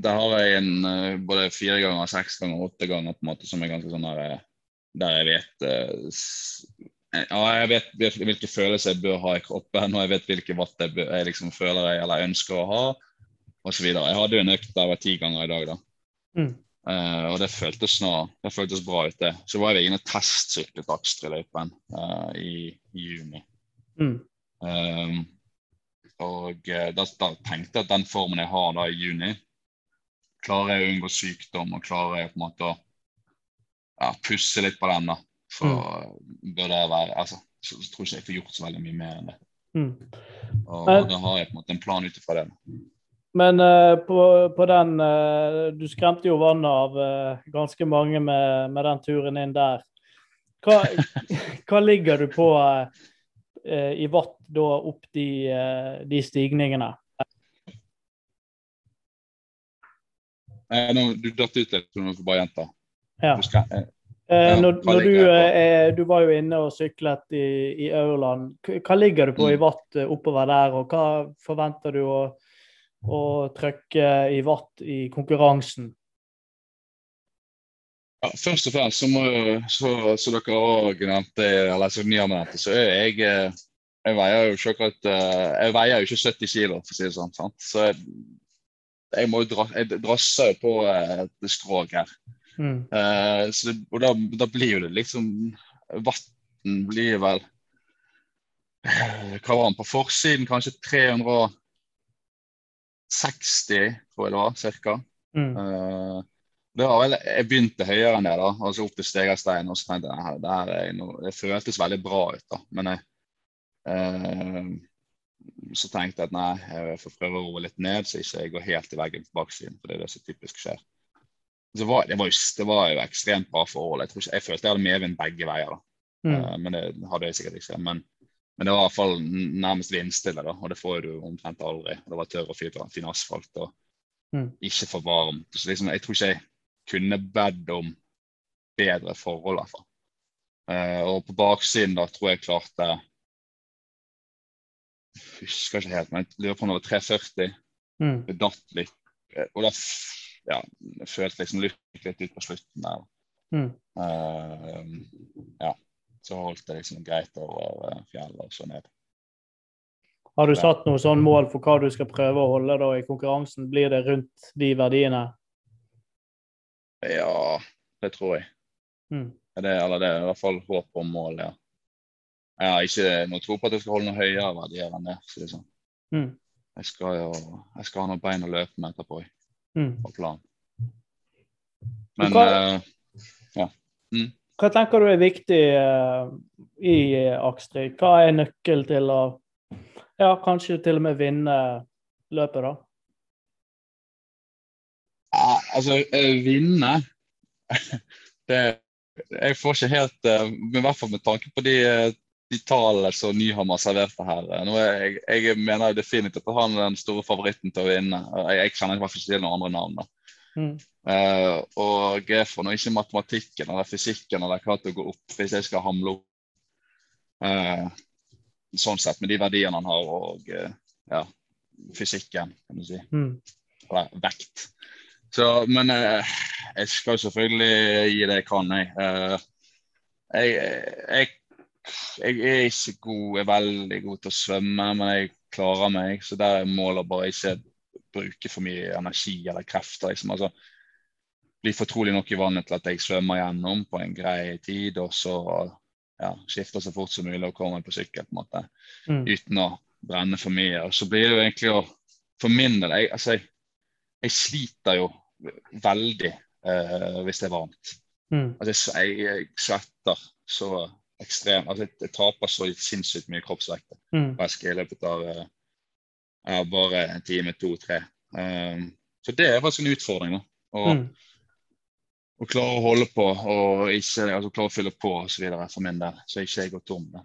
Der har jeg en eh, både fire ganger, seks ganger, åtte ganger på en måte som er ganske sånn der, eh, der jeg vet ja, jeg vet hvilke følelser jeg bør ha i kroppen, og jeg vet hvilke vatt jeg, bør, jeg liksom føler jeg eller ønsker å ha, osv. Jeg hadde jo en økt der var ti ganger i dag, da. Mm. Uh, og det føltes, nå, det føltes bra ut, det. Så var jeg inne og testsyklet Akstreløypen uh, i, i, juni. Mm. Um, og uh, da, da, tenkte jeg at den formen jeg har da i juni, klarer jeg å unngå sykdom og klarer jeg på en måte å ja, pusse litt på den. da så mm. bør det være altså, så, så tror ikke jeg får gjort så veldig mye mer enn det. Mm. Og da har jeg på en måte en plan ut ifra det. Men uh, på, på, den uh, Du skremte jo vannet av uh, ganske mange med, med, den turen inn der. Hva, hva ligger du på i watt da opp de, de stigningene? Nå, du datt ut litt, så du får bare gjenta. Ja. Når, når du, du var jo inne og syklet i, i Aurland. Hva ligger du på i Mm. watt oppover der, og hva forventer du å, å trykke i vatt i konkurransen? Ja, først og fremst så dere òg nevnte, eller som Niam nevnte, så er jeg eh, Jeg veier jo ikke akkurat eh, Jeg veier jo ikke 70 kilo, for å si det sånn. sant? Så jeg, jeg må jo dra, jeg drasser på eh, et skrog her. Mm. Så det, og da, da blir jo det liksom Vann blir vel Hva var den på forsiden? Kanskje 360, tror jeg det var, cirka. Mm. Uh, det var vel, jeg begynte høyere enn det, da, altså opp til Stegastein. Og så tenkte jeg "Nei, det, her er noe, det føltes veldig bra ut. da, Men jeg, uh, så tenkte jeg at nei, jeg får prøve å roe litt ned, så ikke jeg går helt i veggen på baksiden. For det er det som typisk skjer. Så var, det, var jo, det var jo ekstremt bra forhold. Jeg, tror ikke, jeg følte jeg hadde medvind begge veier. da. Mm. Uh, men det hadde jeg sikkert ikke. Men, men det var i hvert fall nærmest vindstille, da, og det får du omtrent aldri. Det var tørr og fin, fin asfalt og Mm. ikke for varmt. Så liksom, jeg tror ikke jeg kunne bedt om bedre forhold, i hvert fall. Uh, og på baksiden da tror jeg klarte Jeg husker ikke helt, men jeg lurer på om det var 340. Mm. Det datt litt. eh, Og da ja, jeg følte liksom luft litt ut på slutten der. Mm. Uh, ja. Så holdt det liksom greit over fjellet og så ned. Har du satt noe sånn mål for hva du skal prøve å holde da i konkurransen? Blir det rundt de verdiene? Ja, det tror jeg. Mm. Det, eller det er i hvert fall håp om mål, ja. Jeg har ikke noe tro på at jeg skal holde noe høyere verdier enn det. Så det sånn. Mm. Jeg skal jo jeg skal ha noen bein å løpe med etterpå Mm. på planen. Men Ja, eh, Hva tenker du er viktig eh, i eh, Akstrid? Hva er nøkkelen til å ja, kanskje til og med vinne løpet, da? ja, altså, eh, vinne det, Jeg får ikke helt eh, i hvert fall med tanke på de, de tallene som Nyhammer serverte her. jeg, jeg mener definitivt at han er den store favoritten til å vinne. Jeg, jeg kjenner i hvert fall ikke til noen andre navn. da. Mm. Eh, og jeg får nå ikke matematikken eller fysikken eller hva til å gå opp hvis jeg skal hamle opp. uh, sånn sett med de verdiene han har og uh, ja, fysikken, kan du si. Mm. Eller vekt. Så, men jeg skal selvfølgelig gi det jeg kan, jeg. Jeg, jeg. Jeg er ikke god, jeg er veldig god til å svømme, men jeg klarer meg. Så der er målet bare ikke bruke for mye energi eller krefter. Liksom. Altså, bli fortrolig nok i vannet til at jeg svømmer gjennom på en grei tid, og så ja, skifte så fort som mulig og komme på sykkel, på en måte, Mm. uten å brenne for mye. Og så blir det jo egentlig å For min del jeg, altså, jeg, jeg sliter jo veldig uh, hvis det er varmt. Mm. Altså, jeg, jeg svetter så ekstremt. Altså, jeg, taper så sinnssykt mye kroppsvekt Mm. i løpet av eh, ja, bare en time, to, tre. Um, så det er faktisk en utfordring. da. Å Mm. å klare å holde på og ikke, altså klare å fylle på osv. for min del, så ikke jeg går tom. Da.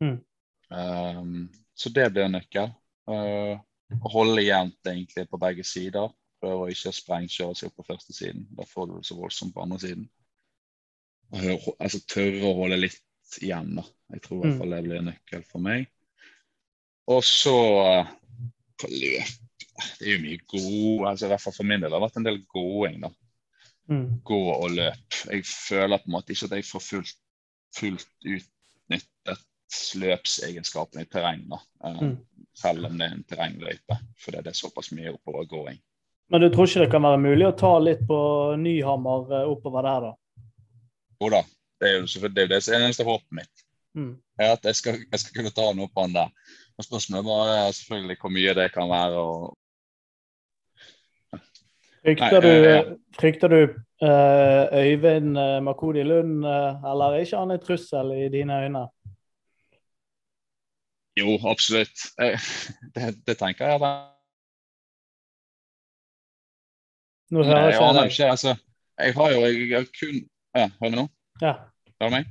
Mm. Um, så det blir en nøkkel. Uh, å holde jevnt egentlig på begge sider. Prøve å ikke sprengkjøre seg opp på første siden. Da får du det så voldsomt på andre siden. Og altså tørre å holde litt igjen, da. Jeg tror i hvert Mm. fall det blir en nøkkel for meg. Og så løp Det er jo mye god altså i hvert fall For min del har det vært en del gåing. da Mm. gå og løp. Jeg føler på en måte ikke at jeg får fullt, fullt utnyttet løpsegenskapene i terreng. da. Eh, Mm. Selv om det er en terrengløype, fordi det er såpass mye oppovergåing. Men du tror ikke det kan være mulig å ta litt på Nyhammer eh, oppover der, da? Jo da, det er jo det, er det det eneste håpet mitt. Mm. at jeg skal, jeg skal kunne ta noe på han der. Og Spørsmålet bare er selvfølgelig hvor mye det kan være. og Frykter Nei, du, ja. frykter du uh, Øyvind uh, Makodi Lund, uh, eller er ikke han en trussel i dine øyne? Jo, absolutt. Eh, Det, det tenker jeg. da. Nå hører jeg ikke deg. altså. Jeg har jo jeg har kun ja, Hører du nå? Ja. Hører du meg?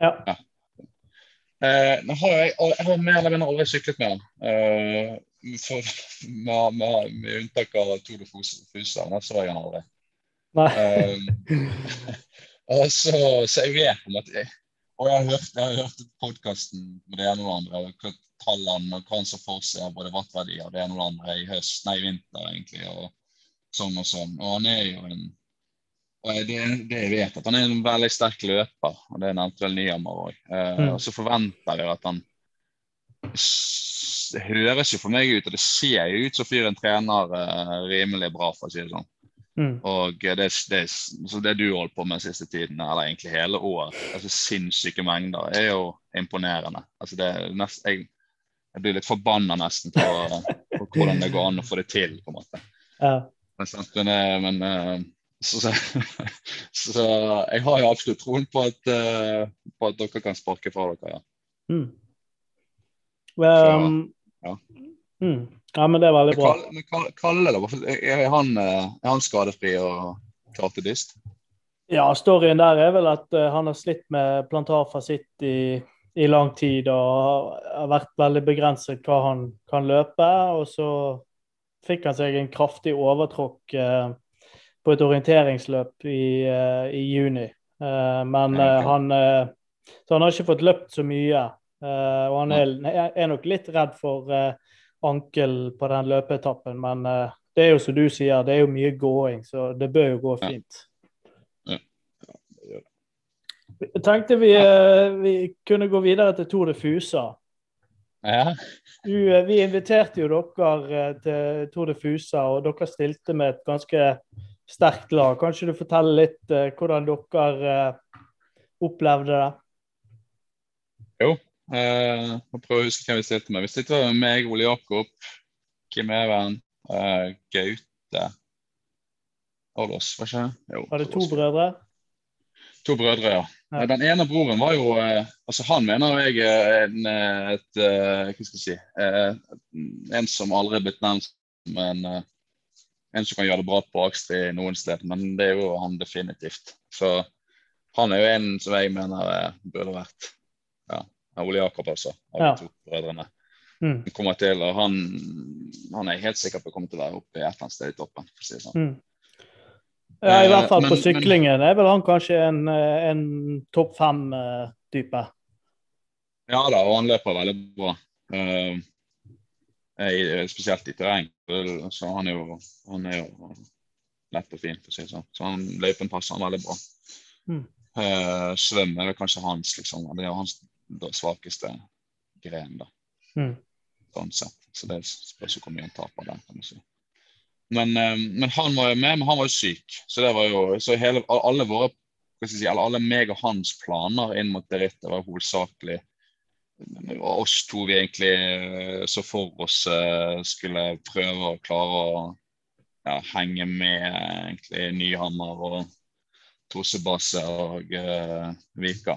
Ja. ja. Eh, nå har jeg, jeg har mer eller mindre aldri syklet med den. Eh, for, med, med, med unntak av Tour de Fusa, så har jeg den aldri. Eh, og så, så jeg vet på en måte Og jeg har hørt, jeg har hørt podkasten med det ene og det andre. og tallene og hva han så for seg både wattverdier og det ene og det andre i høst, nei, vinter, egentlig. og sånn og sånn. Og han er jo en det, det jeg vet, at han er en veldig sterk løper, og det nevnte vel Nyhammer òg. Eh, mm. Og så forventer jeg at han Det høres jo for meg ut, og det ser jo ut som fyren trener eh, rimelig bra, for å si det sånn. Mm. Og det, det, så det du holdt på med siste tiden, eller egentlig hele året, altså sinnssyke mengder, er jo imponerende. Altså det nest, jeg, jeg, blir litt forbanna nesten på, på, hvordan det går an å få det til, på en måte. Ja. Men, men, men eh, så, så, så, jeg har jo absolutt troen på at, uh, på at dere kan sparke fra dere. Ja. Mm. Well, så, ja. Mm. ja. men det er veldig bra. Men Kalle, da? Er han, eh, er han skadefri og klar til dyst? Ja, storyen der er vel at uh, han har slitt med plantarfasitt i, i lang tid og har vært veldig begrenset hva han kan løpe. Og så fikk han seg en kraftig overtråkk på et orienteringsløp i, uh, i juni. Uh, men okay. han, så han har ikke fått løpt så mye. og han er, er, nok litt redd for ankel på den løpeetappen, men det er jo som du sier, det er jo mye gåing, så det bør jo gå fint. Jeg tenkte vi, vi kunne gå videre til Tour de Fusa. Ja. Du, eh, vi inviterte jo dere eh, til Tour de Fusa, og dere stilte med et ganske sterkt lag. Kanskje du forteller litt uh, hvordan dere uh, opplevde det? Jo, uh, jeg prøver å huske hvem vi stilte med. Vi stilte med meg, Ole Jakob, Kim Even, uh, Gaute og oss, var ikke det? Var det to brødre? To brødre, ja. ja. Den ene broren var jo eh, altså Han mener jeg er en, eh, et, eh, hva skal jeg si, en som aldri er blitt nevnt som en, en som kan gjøre det bra på Akstri noen sted, men det er jo han definitivt. Så han er jo en som jeg mener burde vært ja, Ole Jakob, altså. Av ja. de to brødrene. Mm. Kommer til, og han, han er helt sikker på å komme til å være oppe i et eller annet sted i toppen. for å si det sånn. Mm. Ja, I hvert fall på syklingen er vel han kanskje en, eh, en topp fem-type. Ja da, og han løper veldig bra. Uh, spesielt i terreng. Så han er jo, han er jo lett og fin, for å si det sånn. Så han, løypen passer han veldig bra. Mm. Uh, svøm er kanskje hans, liksom. Det er hans svakeste gren, da. Mm. Sånn sett. Så det spørs hvor mye han taper der, kan man si. Men, uh, men, han var jo med, men han var jo syk. Så det var jo, så hele, alle våre si, alle meg og hans planer inn mot det rittet var hovedsakelig oss to vi egentlig eh, så for oss eh, skulle prøve å klare å ja, henge med egentlig Nyhammer og Tosebase og uh, Vika.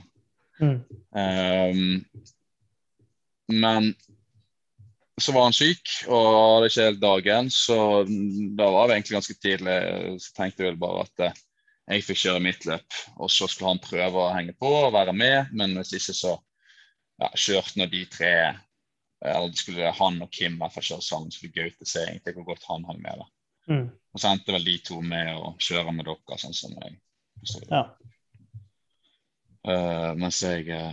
Mm. Um, men så var han syk og hadde ikke helt dagen, så da var vi egentlig ganske tidlig. Så tenkte jeg bare at eh, jeg fikk kjøre mitt løp, og så skulle han prøve å henge på og være med. Men hvis ikke, så ja, kjørte når de tre Eller skulle han og Kim i hvert fall kjøre sammen, skulle Gaute se egentlig hvor godt han hang med. da. Mm. Og så endte vel de to med å kjøre med dere, sånn som jeg forstår det. Ja. Uh, mens jeg uh,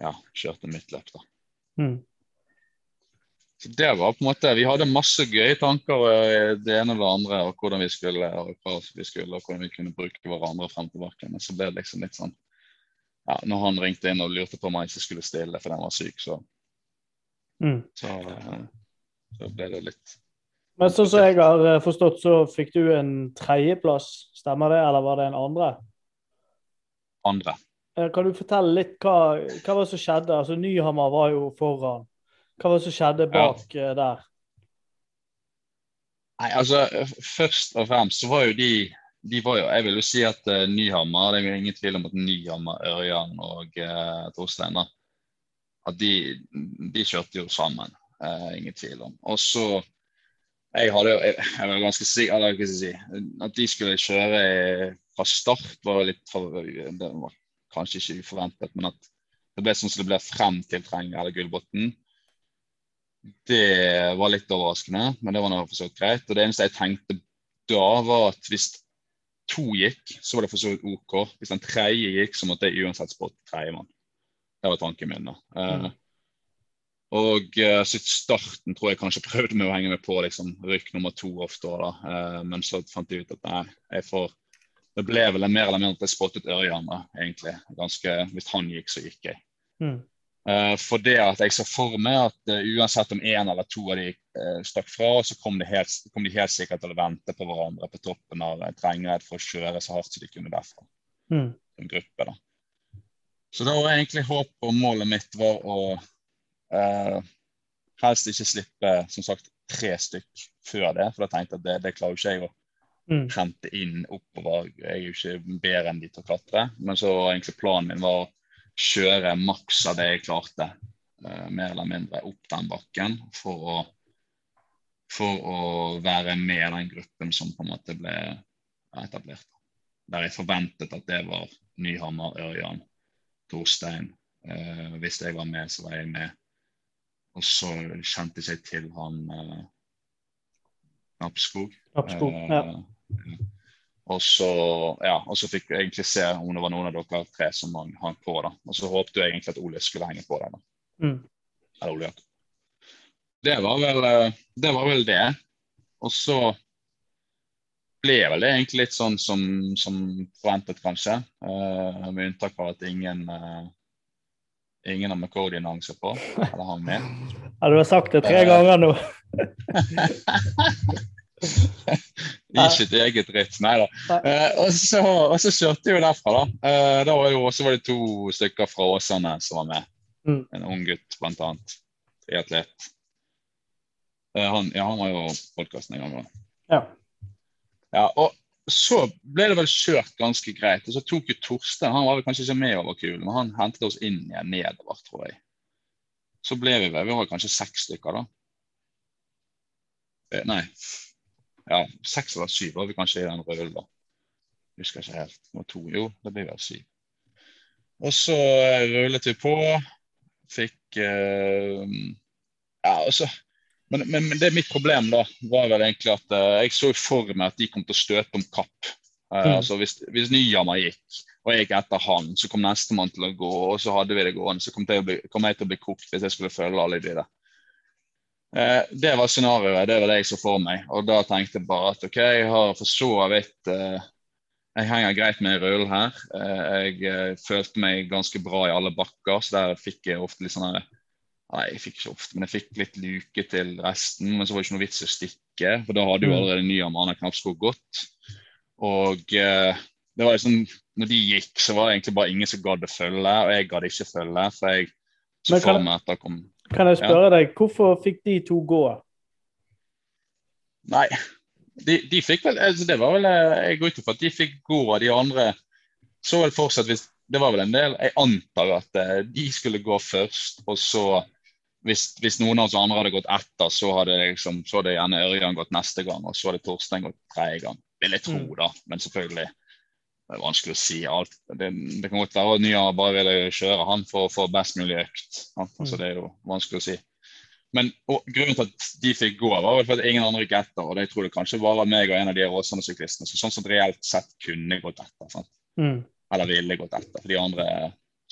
ja, kjørte mitt løp, da. Mm. Så det var på en måte, Vi hadde masse gøye tanker eh, det ene og det andre, og hvordan vi skulle og hva vi skulle, og hvordan vi kunne bruke hverandre frem tilbake. Men så ble det liksom litt sånn ja, Når han ringte inn og lurte på om han ikke skulle stille fordi han var syk, så, mm. så, eh, så, ble det litt Men sånn som jeg har eh, forstått, så fikk du en tredjeplass, stemmer det, eller var det en andre? Andre. Kan du fortelle litt hva, hva var det som skjedde? Altså Nyhammer var jo foran. Hva var det som skjedde bak ja. Eh, der? Nei, altså Først og fremst så var jo de jo, Jeg vil jo si at uh, Nyhammer Det er ingen tvil om at Nyhammer, Ørjan og uh, Torstein at de, de, kjørte jo sammen. Uh, ingen tvil om. Og så Jeg hadde jeg, jeg var ganske sikker eller, si, At de skulle kjøre fra start, var litt for, det var kanskje ikke uforventet. Men at det ble sånn som det ble frem til Trenger eller Gullbotn. Det var litt overraskende, men det var noe for så greit. Og det eneste jeg tenkte da, var at hvis to gikk, så var det for så vidt OK. Hvis den tredje gikk, så måtte jeg uansett spotte tredjemann. Det var tanken min. da. Uh, og uh, så starten tror jeg kanskje prøvde med å henge meg på liksom, rykk nummer to ofte. da. Uh, men så fant jeg ut at nei, jeg får Det ble vel mer eller mindre at jeg spottet Ørjan, da, egentlig. Ganske, Hvis han gikk, så gikk jeg. Mm. Uh, for det at jeg så for meg at uh, uansett om én eller to av de uh, stakk fra, så kom de, helt, kom de, helt, sikkert til å vente på hverandre på toppen av terrenget for å kjøre så hardt som de kunne derfra. Mm. En gruppe, da. Så da var egentlig håpet og målet mitt var å Uh, helst ikke slippe som sagt, tre stykk før det, for da tenkte jeg at det, det klarer ikke jeg å mm. hente inn oppover. Jeg er jo ikke bedre enn de til å klatre. Men så egentlig planen min var å kjøre maks av det jeg klarte, uh, mer eller mindre, opp den bakken for å, for å være med den gruppen som på en måte ble etablert. Der jeg forventet at det var Nyhammer, Ørjan, Torstein. Uh, hvis jeg var med, så var jeg med. Og så kjente jeg seg til han uh, Knappskog. Knappskog, eh, ja. Og så, ja, og så fikk vi egentlig se om det var noen av dere tre som hang på. da. Og så håpet jeg egentlig at Ole skulle henge på den. Mm. Eller Ole Jakob. Det var vel eh, det. Var vel det. Og så ble vel det egentlig litt sånn som, som forventet, kanskje. Uh, med unntak av at ingen uh, ingen av McCodien hang seg på. Eller hang med. Ja, du har sagt det tre ganger nå. Ikke et eget ritt, nei da. Uh, og, så, og så kjørte vi jo derfra, da. Uh, da var jo, også var det to stykker fra Åsane som var med. Mm. En ung gutt, blant annet. Triatlet. Uh, han, ja, han var jo podkasten en gang. Da. Ja. ja. Og så ble det vel kjørt ganske greit. Og så tok jo Torstein Han var vel kanskje ikke med over kulen, men han hentet oss inn igjen nedover, tror jeg. Så ble vi vel Vi var kanskje seks stykker, da. Eh, nei. Ja, seks eller syv var vi kanskje i den røde ulva. Husker ikke helt. Det var to. Jo, det ble vel syv. Og så eh, rullet vi på. Fikk uh, Ja, altså men, men, men, det mitt problem da, var vel egentlig at uh, jeg så for meg at de kom til å støte om kapp. Uh, mm. altså Hvis, hvis Nyhammer gikk, og jeg etter han, så kom nestemann til å gå, og så hadde vi det gående. Så kom, bli, kom jeg til å bli kokt hvis jeg skulle følge alle de der. Uh, det var scenarioet, det var det jeg så for meg. Og da tenkte jeg bare at OK, jeg har for så vidt Jeg henger greit med i rullen her. jeg følte meg ganske bra i alle bakker, så der fikk jeg ofte litt sånn Nei, jeg fikk ikke ofte, men jeg fikk litt luke til resten. Men så var det ikke noe vits i å stikke, for da hadde jo mm. allerede nye Amanda Knapskog gått. Og eh, det var liksom, når de gikk, så var det egentlig bare ingen som gadd å følge, og jeg gadd ikke følge. for jeg så for meg at det kom... Kan jeg spørre ja. deg, hvorfor fikk de to gå? Nei, de, de fikk vel altså Det var vel eh, Jeg går ut ifra at de fikk gå, av de andre så vel fortsatt hvis Det var vel en del Jeg antar at eh, de skulle gå først, og så hvis, hvis, noen av oss andre hadde gått etter, så hadde, liksom, så hadde gjerne Ørjan gått neste gang, og så hadde Torstein gått tredje gang. Vil jeg tro, mm. da. Men selvfølgelig det er vanskelig å si alt. Det, det kan godt være at Nya bare ville kjøre han for å få best mulig økt. Altså, mm. det er jo vanskelig å si. Men og, grunnen til at de fikk gå, var vel for at ingen andre gikk etter. Og det tror jeg kanskje var meg og en av de Åsane-syklistene som sånn som reelt sett kunne gått etter. Mm. Eller ville gått etter. For de andre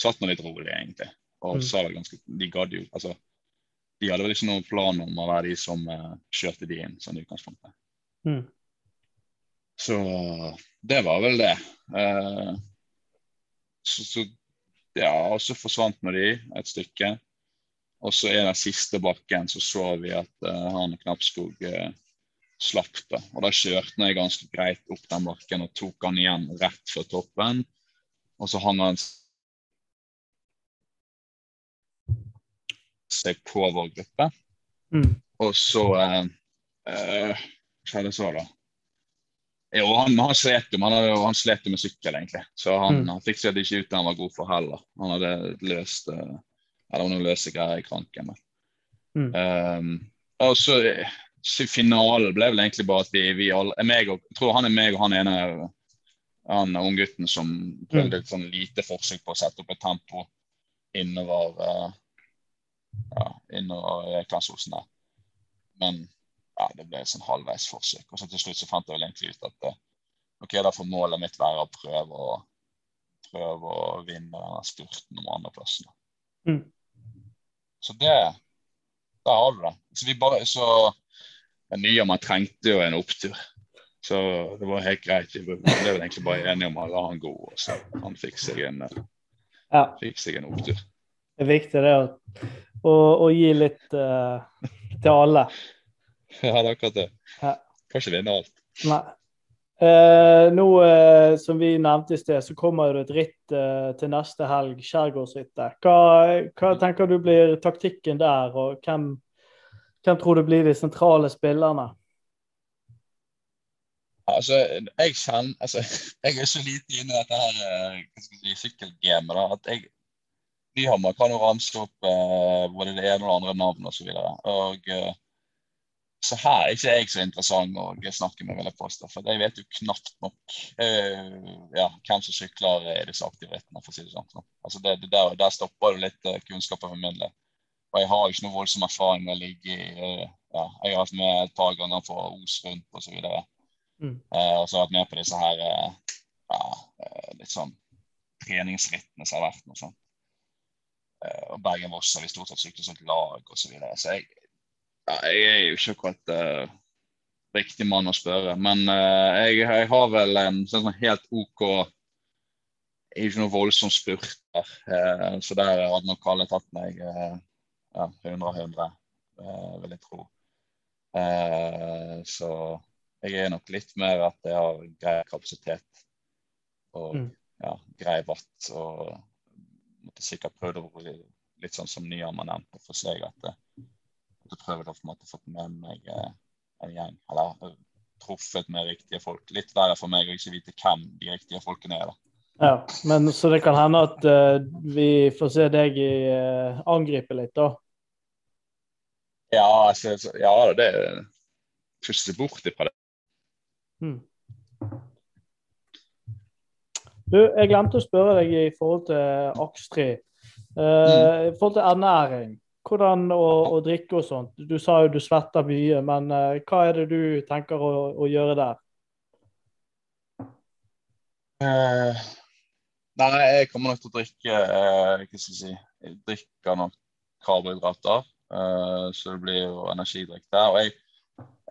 satt nå litt rolig, egentlig. Og mm. sa vel ganske De gadd jo. altså de hadde vel ikke noen plan om å være de som uh, kjørte de inn, sånn i utgangspunktet. Mm. Så det var vel det. Eh, så, så, ja, og så forsvant nå de et stykke. Og så i den siste bakken så så vi at eh, han Knappskog eh, slapp det. Og da kjørte jeg ganske greit opp den bakken og tok han igjen rett før toppen. Og så hang han seg på vår gruppe. Mm. Og så eh, eh, Hva skjedde det så, da? Jo, han, han slet jo han, han slet med sykkel, egentlig. Så han, mm. han fikk seg ikke ut det han var god for heller. Han hadde løst eh, Eller noen løse greier i kranken. Mm. Um, og så, så finalen ble vel egentlig bare at vi, vi alle meg og, Jeg tror han er meg og han ene han unggutten som prøvde et sånn lite forsøk på å sette opp et tempo innover uh, ja, innover Klasseosen der. Men ja, det ble et sånn halvveis forsøk. Og så til slutt så fant jeg vel egentlig ut at uh, OK, da får målet mitt være å prøve å, prøve å vinne denne spurten om andreplassen. Mm. Så det Der har du det. Så vi bare så Nyhammer trengte jo en opptur. Så det var helt greit. Vi ble vel egentlig bare enige om å la han gå. Og så han fikk seg en, Ja. fikk seg en opptur. Det er viktig det å, å, å gi litt uh, til alle. Ja, det er akkurat det. Ja. Kan ikke vinne alt. Nei. Eh, nå eh, som vi nevnte i sted, så kommer det et ritt eh, til neste helg, Skjærgårdsrittet. Hva, hva tenker du blir taktikken der, og hvem, hvem tror du blir de sentrale spillerne? Altså, jeg kjenner altså, Jeg er så lite inne i dette her eh, hva skal jeg si, sykkelgamet at jeg Nyhammer kan jo ramse opp eh, både det ene og det andre navnet osv. Og, eh, så her er ikke jeg så interessant å snakke med, vil jeg påstå. For jeg vet jo knapt nok uh, ja, hvem som sykler i disse aktive rittene, for å si det sånn. Altså, det, det der, der stopper jo litt eh, kunnskap min del. Og jeg har ikke noe voldsom erfaring med å ligge i uh, ja, Jeg har vært med et par ganger på Os rundt osv. Mm. uh, og så har jeg vært med på disse her ja, litt sånn treningsrittene som har vært. Noe sånt. Og Bergen-Voss har vi stort sett syklet som et lag osv. Så, videre. så jeg, ja, jeg er jo ikke akkurat uh, riktig mann å spørre. Men uh, jeg, jeg har vel en sånn helt OK Jeg er ikke noe voldsom spurter. uh, så der hadde nok alle tatt meg uh, ja, 100 av 100, eh, vil jeg tro. Så jeg er nok litt mer at jeg har grei kapasitet og Mm. ja, grei vatt. Og måtte sikkert prøvd å bli litt sånn som Nyhammer nevnte for seg, at jeg prøvd å på en måte fått med meg eh, en gjeng. Eller eh, truffet med riktige folk. Litt verre for meg å ikke vite hvem de riktige folkene er. da. Ja, men Så det kan hende at uh, vi får se deg i, uh, angripe litt, da? Ja, altså, ja det skal ikke se bort ifra det. Hmm. Du, jeg glemte å spørre deg i forhold til Akstri. Eh, I forhold til ernæring, hvordan å, å drikke og sånt. Du sa jo du svetter mye, men uh, hva er det du tenker å, å gjøre der? Uh, nei, jeg kommer nok til å drikke uh, Hva skal jeg si Jeg drikker nok karbohydrater, så det blir jo energidrikk der. Og jeg,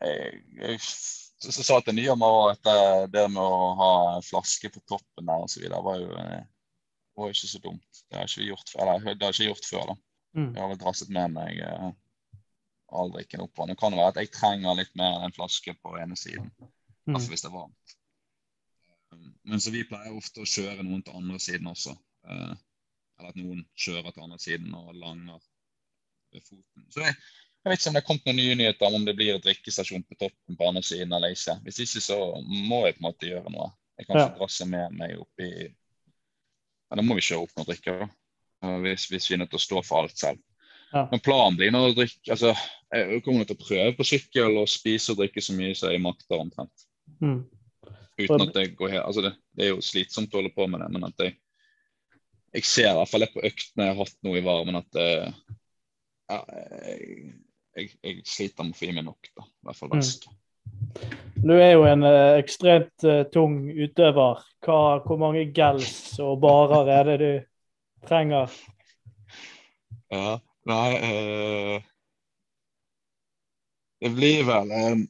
jeg, jeg så sa til Nyhammer at det, med å ha flaske på toppen der osv. var jo ikke så dumt. Det har ikke vi gjort. Eller, det har ikke gjort før, da. Mm. Jeg har vel drasset med meg eh, all drikken opp. Det kan være at jeg trenger litt mer enn en flaske på ene siden. Mm. Altså hvis det er varmt. Um, Men så vi pleier ofte å kjøre noen til andre siden også. Eh, eller at noen kjører til andre siden og langer ved foten. Så jeg, jeg vet ikke om det er kommet noen nye nyheter om om det blir drikkestasjon på toppen på andre siden eller ikke. Hvis ikke så må jeg på en måte gjøre noe. Jeg kan Ja. ikke drasse med meg opp i ja, Da må vi kjøre opp noe drikke, da. Hvis, hvis vi er nødt til å stå for alt selv. Ja. Men planen blir er å drikke altså, Jeg kommer til å prøve på sykkel og spise og drikke så mye som jeg makter omtrent. Mm. Uten at det går helt Altså, det, det er jo slitsomt å holde på med det, men at jeg Jeg ser i hvert fall på øktene jeg har hatt nå i varmen, at eh, ja, jeg, jeg, jeg sliter med å få i meg nok, da. I hvert fall Mm. Du er jo en eh, ekstremt eh, tung utøver. Hva, hvor mange gels og barer er det du trenger? Ja, nei eh, Det blir vel eh,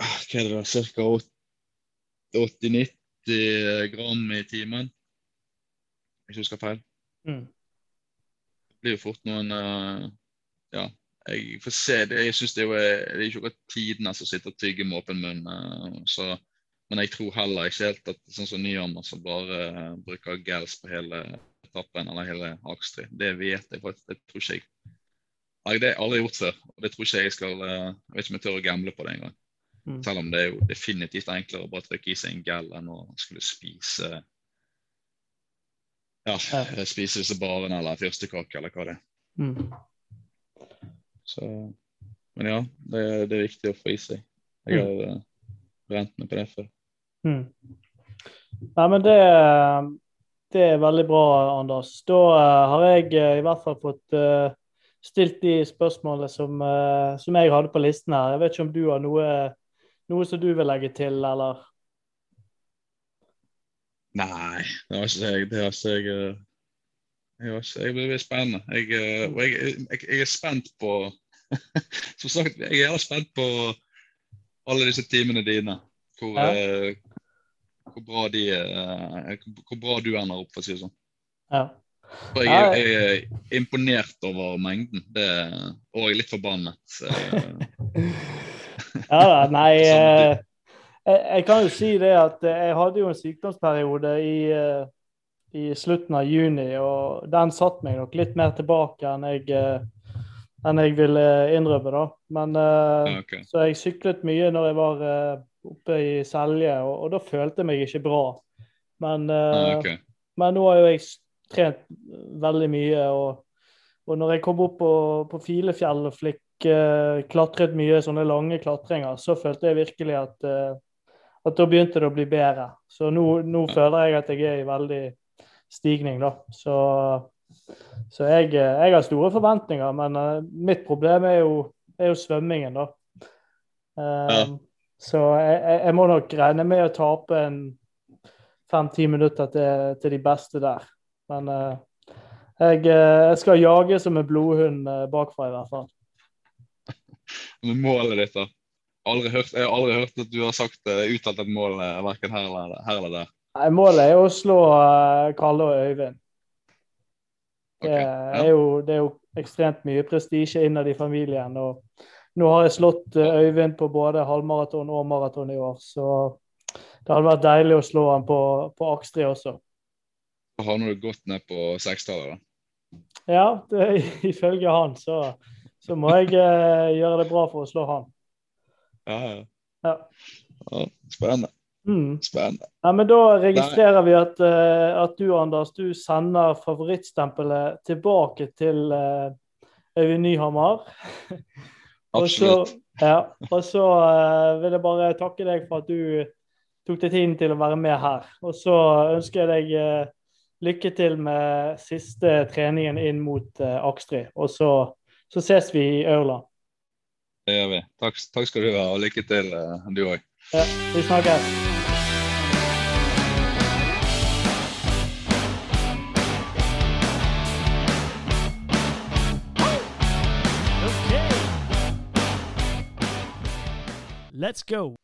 Hva er det da, ca. 80-90 gram i timen. Hvis jeg husker feil. Mm. Det blir jo fort noen uh, Ja, jeg får se. Det, jeg synes det jo det er ikke akkurat tidene som sitter og tygger med åpen munn. Uh, så, men jeg tror heller ikke helt at sånn som Nyhammer som bare uh, bruker gels på hele etappen eller hele Akerstri. Det vet jeg faktisk. Det tror ikke jeg. Nei, det har jeg aldri gjort før. og det tror ikke Jeg skal, eh, jeg vet ikke om jeg tør å gamble på det engang. Mm. Selv om det er jo definitivt enklere å bare trykke i seg en gel enn å skulle spise ja, Ja. spise disse barene eller fyrstekake eller hva det er. Mm. Så, men ja, det, det er viktig å få i seg. Jeg har mm. brent meg på det før. Mm. Nei, men det, det er veldig bra, Anders. Da eh, har jeg eh, i hvert fall fått eh, stilt de spørsmålene som, som jeg hadde på listen her. Jeg vet ikke om du har noe, noe som du vil legge til, eller? Nei, det har ikke jeg. Det har ikke jeg. Jeg, jeg blir spennende. Jeg, jeg, jeg, jeg er spent på Som sagt, jeg er spent på alle disse timene dine. Hvor, Ja. Hvor, bra de, eh, hvor bra du ender opp, for å si det sånn. Ja. For jeg, jeg er imponert over mengden. Det, og jeg er litt forbannet. Ja da, nei eh, jeg, jeg kan jo si det at eh, jeg hadde jo en sykdomsperiode i, i slutten av juni, og den satte meg nok litt mer tilbake enn jeg, enn jeg ville innrømme, da. Men eh, ja, ok. Så jeg syklet mye når jeg var oppe i Selje, og, og da følte jeg meg ikke bra. Men, uh, okay. men nå har jo jeg trent veldig mye, og, og når jeg kom opp på, på Filefjell og flikk, uh, klatret mye sånne lange klatringer, så følte jeg virkelig at, eh, at da begynte det å bli bedre. Så nå, nå føler jeg at jeg er i veldig stigning, da. Så, så jeg, eh, jeg har store forventninger, men eh, mitt problem er jo, er jo svømmingen, da. Eh, Ja. Så jeg, jeg, må nok regne med å tape en fem-ti minutter til, til de beste der. Men uh, jeg, eh, jeg skal jage som en blodhund eh, bakfra, i hvert fall. Men målet ditt, da? Hørt, jeg har aldri hørt at du har sagt uttalt et mål verken her eller, her eller der. Nei, målet er å slå uh, Kalle og Øyvind. Ok, Det ja. er, jo, det er jo ekstremt mye prestisje innad i familien. og Nå har jeg slått eh, Øyvind på både halvmaraton og maraton i år, så det hadde vært deilig å slå han på, på Akstri også. Så har nå gått ned på sekstallet, da. Ja, det, ifølge han så, så må jeg eh, gjøre det bra for å slå han. Ja, ja. Ja. ja spennende. Mm. Spennende. Ja, men Da registrerer vi at, eh, at du Anders, du sender favorittstempelet tilbake til eh, Øyvind Nyhammer. Og så, ja, og så eh, vil jeg bare takke deg for at du tok deg tiden til å være med her. Og så ønsker jeg deg uh, lykke til med siste treningen inn mot uh, Akstri. Og så, så ses vi i Aurland. Det gjør vi. Takk, takk skal du ha, og lykke til, eh, du òg. Ja, vi snakkes. Let's go.